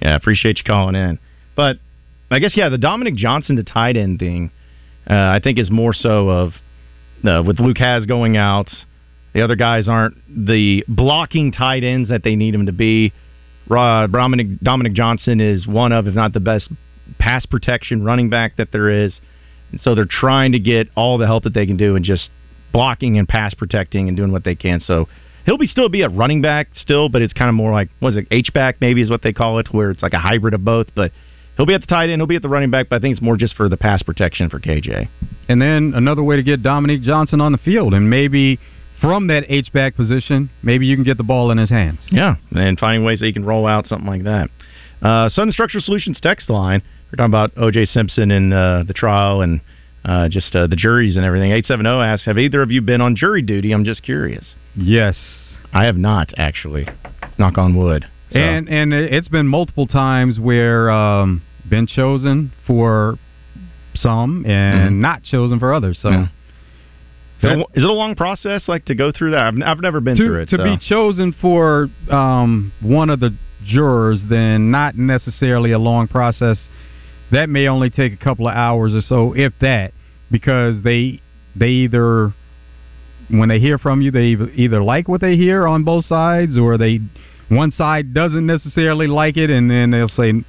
Speaker 7: Yeah, I appreciate you calling in. But I guess yeah, the Dominique Johnson to tight end thing, uh, I think is more so of uh, with Luke Hasz going out. The other guys aren't the blocking tight ends that they need him to be. Uh, Dominique, Dominique Johnson is one of, if not the best, pass protection running back that there is. And so they're trying to get all the help that they can do and just blocking and pass protecting and doing what they can. So he'll be still be a running back still, but it's kind of more like what is it H back maybe is what they call it, where it's like a hybrid of both. But he'll be at the tight end, he'll be at the running back, but I think it's more just for the pass protection for KJ.
Speaker 8: And then another way to get Dominique Johnson on the field, and maybe from that H back position, maybe you can get the ball in his hands.
Speaker 7: Yeah, and finding ways that he can roll out something like that. Uh, Southern Structural Solutions text line. We're talking about O.J. Simpson and uh, the trial and uh, just uh, the juries and everything. Eight seven zero asks, "Have either of you been on jury duty?" I'm just curious.
Speaker 8: Yes,
Speaker 7: I have not actually. Knock on wood. So.
Speaker 8: And and it's been multiple times where um, been chosen for some and
Speaker 7: Mhm.
Speaker 8: not chosen for others. So.
Speaker 7: Yeah. Is it, a, is it a long process, like to go through that? I've, I've never been
Speaker 8: to,
Speaker 7: through it.
Speaker 8: to
Speaker 7: so.
Speaker 8: be chosen for um, one of the jurors, then not necessarily a long process. That may only take a couple of hours or so, if that, because they they either when they hear from you, they either- like what they hear on both sides, or they one side doesn't necessarily like it, and then they'll say,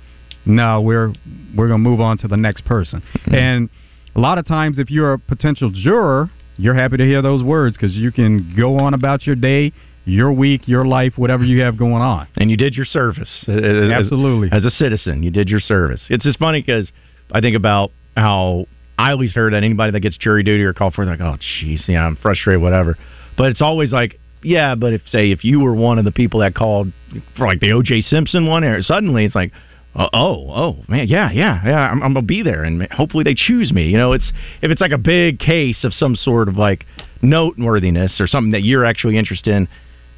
Speaker 8: "No, we're we're gonna move on to the next person." Hmm. And a lot of times, if you're a potential juror, you're happy to hear those words because you can go on about your day, your week, your life, whatever you have going on.
Speaker 7: and you did your service. as-
Speaker 8: Absolutely.
Speaker 7: As a citizen, you did your service. It's just funny because I think about how I always heard that anybody that gets jury duty or called for, they're like, oh, jeez, yeah, I'm frustrated, whatever. But it's always like, yeah, but if, say, if you were one of the people that called for like the O.J. Simpson one, or suddenly it's like, uh, oh, oh, man, yeah, yeah, yeah, I'm, I'm gonna be there, and hopefully they choose me. You know, it's if it's like a big case of some sort of like noteworthiness or something that you're actually interested in.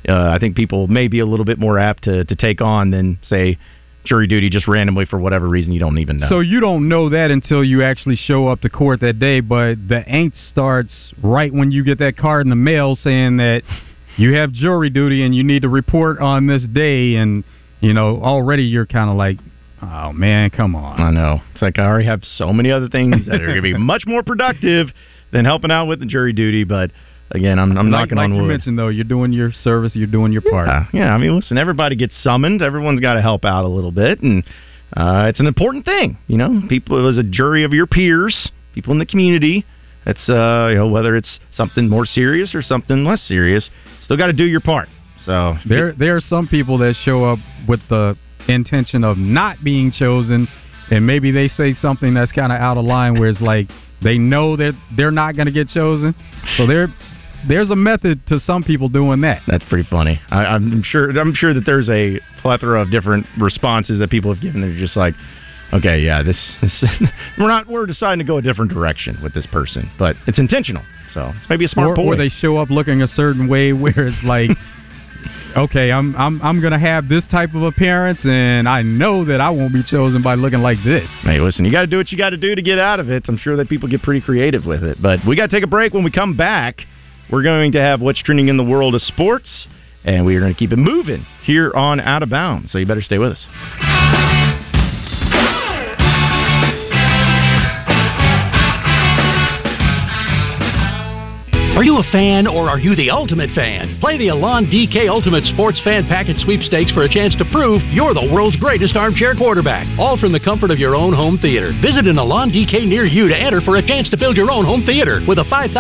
Speaker 7: Uh, I think people may be a little bit more apt to, to take on than say jury duty just randomly for whatever reason you don't even know.
Speaker 8: So you don't know that until you actually show up to court that day, but the angst starts right when you get that card in the mail saying that you have jury duty and you need to report on this day, and you know already you're kind of like, oh man, come on.
Speaker 7: I know. It's like I already have so many other things that are going to be much more productive than helping out with the jury duty. But again, I'm, I'm
Speaker 8: like,
Speaker 7: knocking
Speaker 8: like
Speaker 7: on
Speaker 8: you mentioned though, you're doing your service, you're doing your part.
Speaker 7: Yeah, yeah. I mean, listen, everybody gets summoned. Everyone's got to help out a little bit, and uh, it's an important thing. You know, people as a jury of your peers, people in the community. It's uh, you know whether it's something more serious or something less serious. Still got to do your part. So
Speaker 8: There, there are some people that show up with the intention of not being chosen, and maybe they say something that's kind of out of line, where it's like they know that they're not going to get chosen. So there, there's a method to some people doing that.
Speaker 7: That's pretty funny. I, I'm sure. I'm sure that there's a plethora of different responses that people have given. They're just like, okay, yeah, this, this we're not. We're deciding to go a different direction with this person, but it's intentional. So it's maybe a smart
Speaker 8: or,
Speaker 7: boy.
Speaker 8: or they show up looking a certain way, where it's like. Okay, I'm I'm I'm gonna have this type of appearance, and I know that I won't be chosen by looking like this.
Speaker 7: Hey, listen, you got to do what you got to do to get out of it. I'm sure that people get pretty creative with it. But we got to take a break. When we come back, we're going to have what's trending in the world of sports, and we are going to keep it moving here on Out of Bounds. So you better stay with us.
Speaker 23: Are you a fan or are you the ultimate fan? Play the Alon DK Ultimate Sports Fan Package Sweepstakes for a chance to prove you're the world's greatest armchair quarterback. All from the comfort of your own home theater. Visit an Alon DK near you to enter for a chance to build your own home theater with a $5,000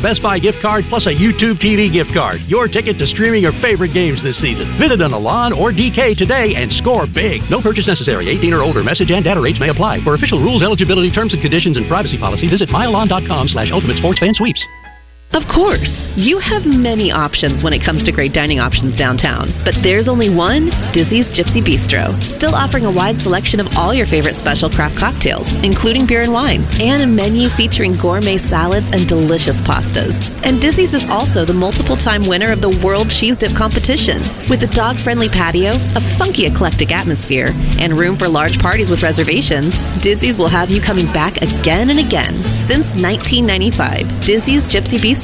Speaker 23: Best Buy gift card plus a YouTube TV gift card. Your ticket to streaming your favorite games this season. Visit an Alon or DK today and score big. No purchase necessary. 18 or older. Message and data rates may apply. For official rules, eligibility, terms and conditions, and privacy policy, visit myalon.com slash ultimate sports fan sweeps.
Speaker 24: Of course, you have many options when it comes to great dining options downtown, but there's only one Dizzy's Gypsy Bistro, still offering a wide selection of all your favorite special craft cocktails, including beer and wine, and a menu featuring gourmet salads and delicious pastas. And Dizzy's is also the multiple time winner of the World Cheese Dip Competition. With a dog friendly patio, a funky eclectic atmosphere, and room for large parties with reservations, Dizzy's will have you coming back again and again. Since 1995, Dizzy's Gypsy Bistro,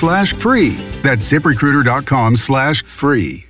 Speaker 25: slash free. That's ziprecruiter.com slash free.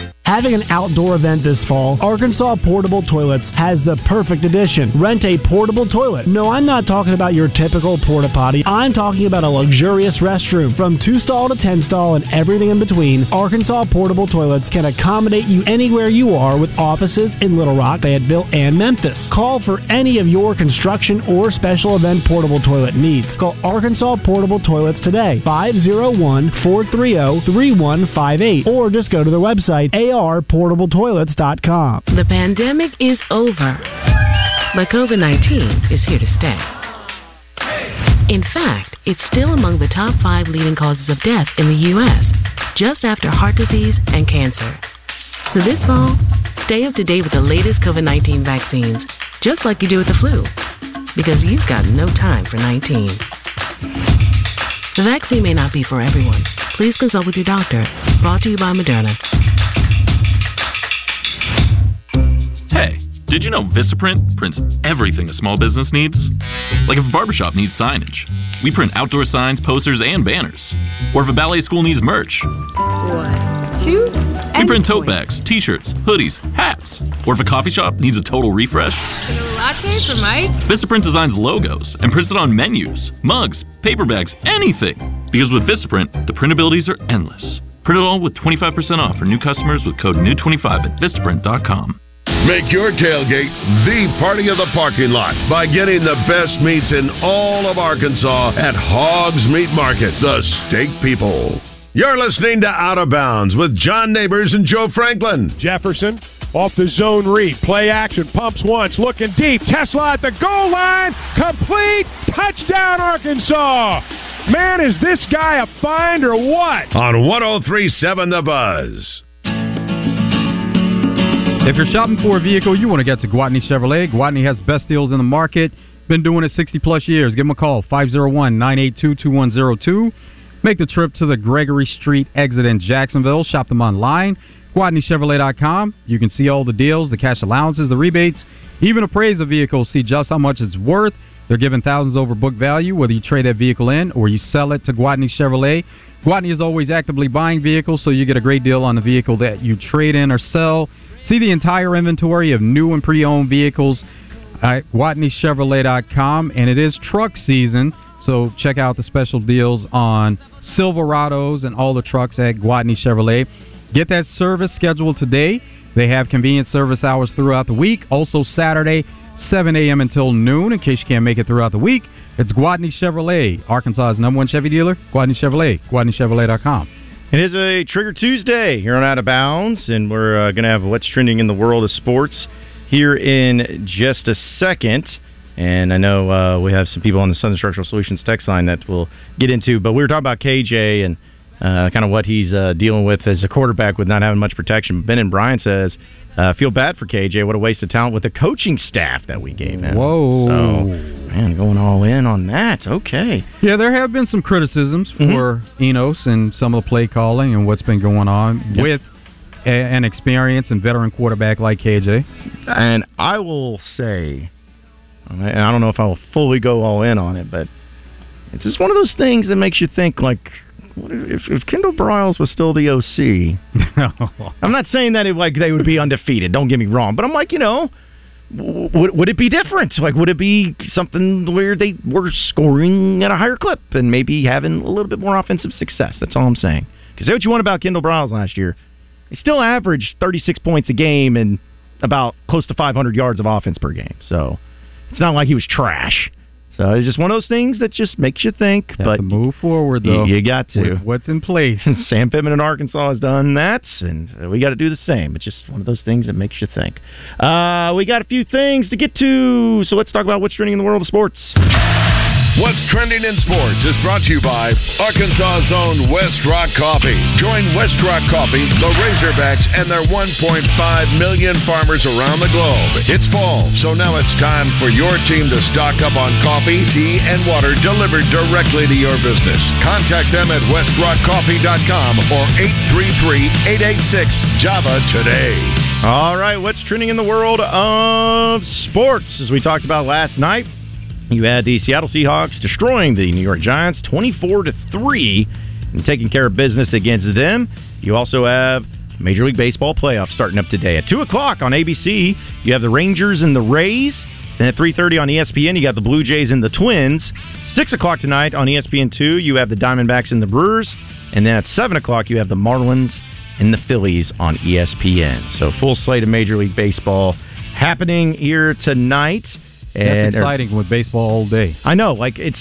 Speaker 9: Having an outdoor event this fall, Arkansas Portable Toilets has the perfect addition. Rent a portable toilet. No, I'm not talking about your typical porta potty. I'm talking about a luxurious restroom. From 2 stall to 10 stall and everything in between, Arkansas Portable Toilets can accommodate you anywhere you are with offices in Little Rock, Fayetteville, and Memphis. Call for any of your construction or special event portable toilet needs. Call Arkansas Portable Toilets today, 501 430 3158, or just go to their website, arportabletoilets.com.
Speaker 26: The pandemic is over, but COVID 19 is here to stay. In fact, it's still among the top five leading causes of death in the U.S., just after heart disease and cancer. So this fall, stay up to date with the latest COVID 19 vaccines, just like you do with the flu, because you've got no time for 19. The vaccine may not be for everyone. Please consult with your doctor. Brought to you by Moderna.
Speaker 27: Hey, did you know Vistaprint prints everything a small business needs? Like if a barbershop needs signage, we print outdoor signs, posters, and banners. Or if a ballet school needs merch,
Speaker 26: One, two,
Speaker 27: we print tote bags, t-shirts, hoodies, hats. Or if a coffee shop needs a total refresh,
Speaker 26: latte for Mike.
Speaker 27: Vistaprint designs logos and prints it on menus, mugs, paper bags, anything. Because with Vistaprint, the printabilities are endless. Print it all with 25% off for new customers with code NEW25 at Vistaprint.com.
Speaker 2: Make your tailgate the party of the parking lot by getting the best meats in all of Arkansas at Hogs Meat Market, the steak people. You're listening to Out of Bounds with John Neighbors and Joe Franklin.
Speaker 17: Jefferson off the zone read. Play action. Pumps once. Looking deep. Tesla at the goal line. Complete. Touchdown, Arkansas. Man, is this guy a find or what?
Speaker 2: On 1037 The Buzz.
Speaker 8: If you're shopping for a vehicle, you want to get to Gwatney Chevrolet. Gwatney has best deals in the market. Been doing it 60 plus years. Give them a call, 501 982 2102. Make the trip to the Gregory Street exit in Jacksonville. Shop them online, GwatneyChevrolet.com. You can see all the deals, the cash allowances, the rebates, even appraise a vehicle, see just how much it's worth. They're giving thousands over book value, whether you trade that vehicle in or you sell it to Gwatney Chevrolet. Gwatney is always actively buying vehicles, so you get a great deal on the vehicle that you trade in or sell. See the entire inventory of new and pre-owned vehicles at GwatneyChevrolet.com, and it is truck season, so check out the special deals on Silverados and all the trucks at Gwatney Chevrolet. Get that service scheduled today. They have convenient service hours throughout the week. Also Saturday, 7 a.m. until noon. In case you can't make it throughout the week, it's Gwatney Chevrolet, Arkansas's number one Chevy dealer. Gwatney Chevrolet, GwatneyChevrolet.com.
Speaker 7: It is a Trigger Tuesday here on Out of Bounds, and we're uh, going to have what's trending in the world of sports here in just a second. And I know uh, we have some people on the Southern Structural Solutions text line that we'll get into, but we were talking about KJ and uh, kind of what he's uh, dealing with as a quarterback with not having much protection. Ben and Brian says, uh, feel bad for KJ. What a waste of talent with the coaching staff that we gave him.
Speaker 8: Whoa.
Speaker 7: So, man, going all in on that. Okay.
Speaker 8: Yeah, there have been some criticisms
Speaker 7: Mm-hmm.
Speaker 8: for Enos and some of the play calling and what's been going on
Speaker 7: Yep.
Speaker 8: with a, an experienced and veteran quarterback like KJ.
Speaker 7: And I will say, and I don't know if I will fully go all in on it, but it's just one of those things that makes you think, like, if, if Kendall Briles was still the OC? I'm not saying that it, like they would be undefeated. Don't get me wrong, but I'm like, you know, would would it be different? Like, would it be something where they were scoring at a higher clip and maybe having a little bit more offensive success? That's all I'm saying. Because say what you want about Kendall Briles last year, he still averaged 36 points a game and about close to 500 yards of offense per game. So it's not like he was trash. So it's just one of those things that just makes you think.
Speaker 8: Have
Speaker 7: but
Speaker 8: to move forward
Speaker 7: you,
Speaker 8: though.
Speaker 7: you got to.
Speaker 8: with what's in place.
Speaker 7: Sam Pittman in Arkansas has done that, and we got to do the same. It's just one of those things that makes you think. Uh, we got a few things to get to, so let's talk about what's trending in the world of sports.
Speaker 2: What's trending in sports is brought to you by Arkansas's own West Rock Coffee. Join West Rock Coffee, the Razorbacks, and their 1.5 million farmers around the globe. It's fall, so now it's time for your team to stock up on coffee, tea, and water delivered directly to your business. Contact them at westrockcoffee.com or 833-886-JAVA today.
Speaker 7: All right, what's trending in the world of sports? As we talked about last night, you had the Seattle Seahawks destroying the New York Giants 24 to 3 and taking care of business against them. You also have Major League Baseball playoffs starting up today at 2 o'clock on ABC. You have the Rangers and the Rays. Then at 3.30 on ESPN, you got the Blue Jays and the Twins. 6 o'clock tonight on E ESPN 2, you have the Diamondbacks and the Brewers. And then at 7 o'clock, you have the Marlins and the Phillies on ESPN. So full slate of Major League Baseball happening here tonight.
Speaker 8: That's
Speaker 7: And-
Speaker 8: exciting with baseball all day.
Speaker 7: I know, like it's.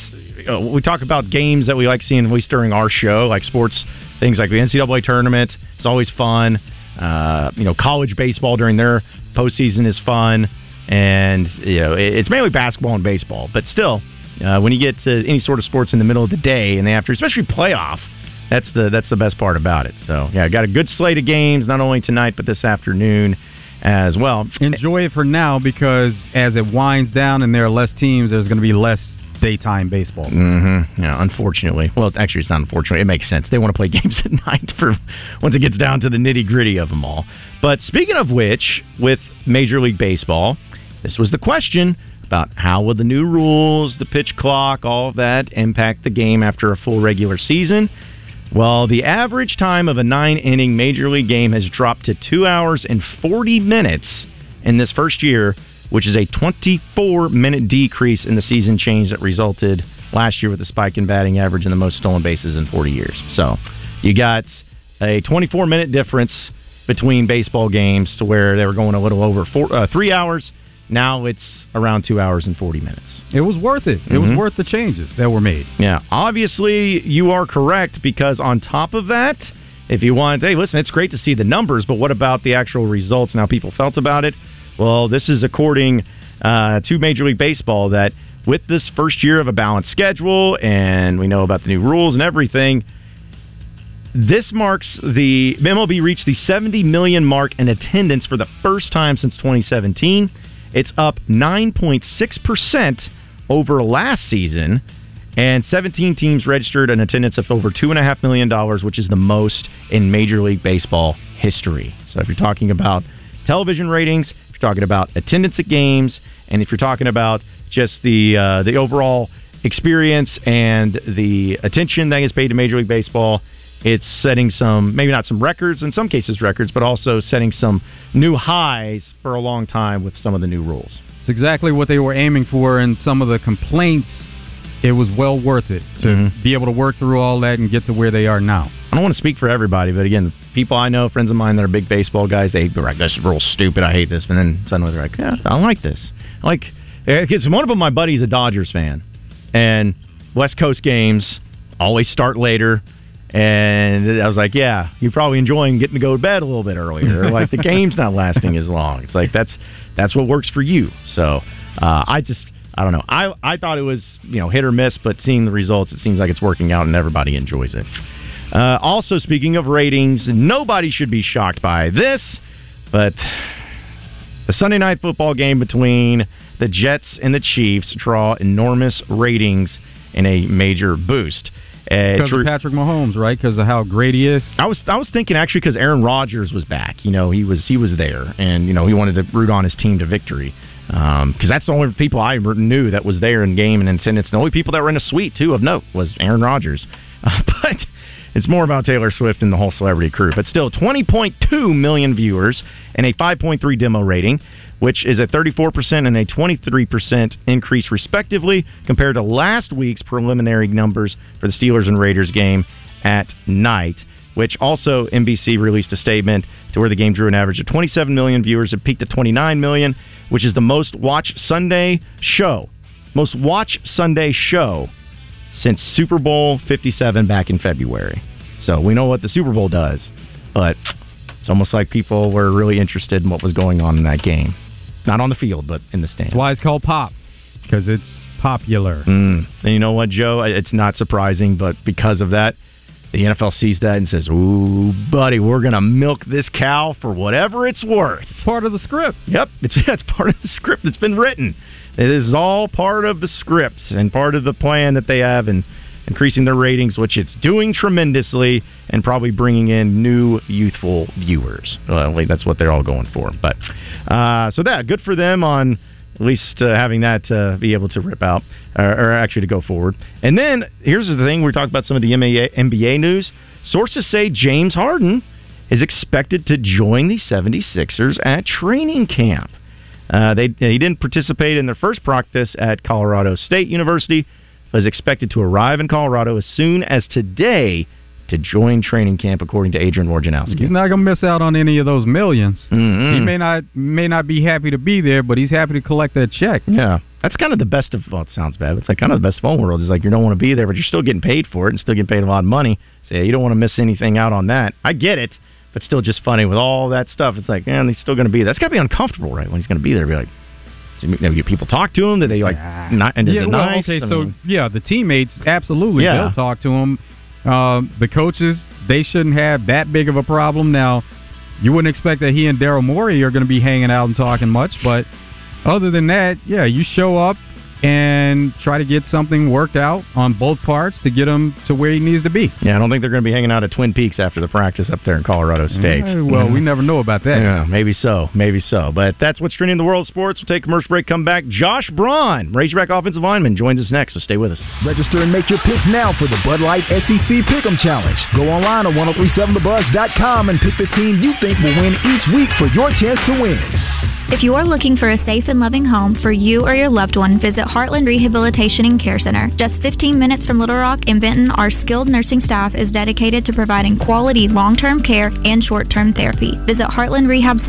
Speaker 7: Uh, we talk about games that we like seeing at least during our show, like sports things like the NCAA tournament. It's always fun. Uh, you know, college baseball during their postseason is fun, and you know it, it's mainly basketball and baseball. But still, uh, when you get to any sort of sports in the middle of the day and the after, especially playoff, that's the that's the best part about it. So yeah, got a good slate of games not only tonight but this afternoon as well.
Speaker 8: Enjoy it for now because as it winds down and there are less teams, there's going to be less daytime baseball.
Speaker 7: Mm-hmm. Yeah, unfortunately. Well, actually, it's not unfortunately. It makes sense. They want to play games at night for once it gets down to the nitty gritty of them all. But speaking of which, with Major League Baseball, this was the question about how will the new rules, the pitch clock, all of that impact the game after a full regular season. Well, the average time of a nine inning Major League game has dropped to two hours and 40 minutes in this first year, which is a 24 minute decrease in the season change that resulted last year with the spike in batting average and the most stolen bases in 40 years. So you got a 24 minute difference between baseball games to where they were going a little over four, uh, three hours. Now it's around two hours and 40 minutes.
Speaker 8: It was worth it. It was
Speaker 7: Mhm.
Speaker 8: worth the changes that were made.
Speaker 7: Yeah, obviously you are correct because on top of that, if you want, hey, listen, it's great to see the numbers, but what about the actual results and how people felt about it? Well, this is according uh, to Major League Baseball that with this first year of a balanced schedule, and we know about the new rules and everything, this marks the MLB reached the 70 million mark in attendance for the first time since 2017. It's up 9.6% over last season, and 17 teams registered an attendance of over $2.5 million, which is the most in Major League Baseball history. So if you're talking about television ratings, if you're talking about attendance at games, and if you're talking about just the uh, the overall experience and the attention that is paid to Major League Baseball, it's setting some maybe not some records in some cases records, but also setting some new highs for a long time with some of the new rules.
Speaker 8: It's exactly what they were aiming for, and some of the complaints. It was well worth it to
Speaker 7: Mm-hmm.
Speaker 8: be able to work through all that and get to where they are now.
Speaker 7: I don't want to speak for everybody, but again, people I know, friends of mine that are big baseball guys, they be like, "This is real stupid. I hate this," and then suddenly they're like, "Yeah, I like this." I like because one of them, my buddy's a Dodgers fan, and West Coast games always start later, And I was like, yeah, you're probably enjoying getting to go to bed a little bit earlier. like the game's not lasting as long. It's like that's that's what works for you. So uh, I just I don't know. I I thought it was you know hit or miss, but seeing the results, it seems like it's working out and everybody enjoys it. Uh, also, speaking of ratings, nobody should be shocked by this, but the Sunday night football game between the Jets and the Chiefs draw enormous ratings and a major boost. Uh,
Speaker 8: Because of Patrick Mahomes, right? Because of how great he is.
Speaker 7: I was I was thinking actually because Aaron Rodgers was back. You know, he was he was there, and you know he wanted to root on his team to victory. Because that's the only people I knew that was there in game and in attendance. The only people that were in a suite too of note was Aaron Rodgers. Uh, but it's more about Taylor Swift and the whole celebrity crew. But still, 20.2 million viewers and a 5.3 demo rating, which is a 34% and a 23% increase respectively compared to last week's preliminary numbers for the Steelers and Raiders game at night. Which also NBC released a statement to where the game drew an average of 27 million viewers. It peaked at 29 million, which is the most watched Sunday show, most watched Sunday show since Super Bowl 57 back in February. So we know what the Super Bowl does, but it's almost like people were really interested in what was going on in that game. Not on the field, but in the stands.
Speaker 8: That's why it's called pop, because it's popular.
Speaker 7: Mm. And you know what, Joe? It's not surprising, but because of that, the NFL sees that and says, "Ooh, buddy, we're going to milk this cow for whatever it's worth."
Speaker 8: It's part of the script.
Speaker 7: Yep, it's it's part of the script that's been written. It is all part of the script and part of the plan that they have in increasing their ratings, which it's doing tremendously and probably bringing in new youthful viewers. Well, that's what they're all going for. But uh, so that good for them on at least uh, having that uh, be able to rip out uh, or actually to go forward. And then here's the thing: we talked about some of the NBA, NBA news. Sources say James Harden is expected to join the 76ers at training camp. Uh, they he didn't participate in their first practice at Colorado State University, but is expected to arrive in Colorado as soon as today to join training camp, according to Adrian Wojnarowski.
Speaker 8: He's not gonna miss out on any of those 1000000s
Speaker 7: Mhm.
Speaker 8: He may not may not be happy to be there, but he's happy to collect that check.
Speaker 7: Yeah, that's kind of the best of. Well, it sounds bad. But it's like kind of the best of all worlds. Is like you don't want to be there, but you're still getting paid for it and still getting paid a lot of money. So yeah, you don't want to miss anything out on that. I get it, but still just funny with all that stuff. It's like, man, he's still going to be. there. That's got to be uncomfortable, right? When he's going to be there, be like, do you know, do people talk to him? Do they like not? And is
Speaker 8: yeah,
Speaker 7: it
Speaker 8: well,
Speaker 7: nice?
Speaker 8: okay,
Speaker 7: I
Speaker 8: so yeah, the teammates absolutely
Speaker 7: Yeah.
Speaker 8: they'll talk to him. Um, the coaches they shouldn't have that big of a problem. Now, you wouldn't expect that he and Daryl Morey are going to be hanging out and talking much, but other than that, yeah, you show up and try to get something worked out on both parts to get him to where he needs to be.
Speaker 7: Yeah, I don't think they're going to be hanging out at Twin Peaks after the practice up there in Colorado State.
Speaker 8: Eh, well, we never know about that.
Speaker 7: Yeah, maybe so, maybe so. But that's what's trending in the world of sports. We'll take a commercial break, come back. Josh Braun, Razorback offensive lineman, joins us next, so stay with us.
Speaker 28: Register and make your picks now for the Bud Light SEC Pick'em Challenge. Go online at 1037thebuzz.com and pick the team you think will win each week for your chance to win.
Speaker 29: If you are looking for a safe and loving home for you or your loved one, visit Heartland Rehabilitation and Care Center. Just 15 minutes from Little Rock and Benton, our skilled nursing staff is dedicated to providing quality long term care and short term therapy. Visit Heartland Rehab Center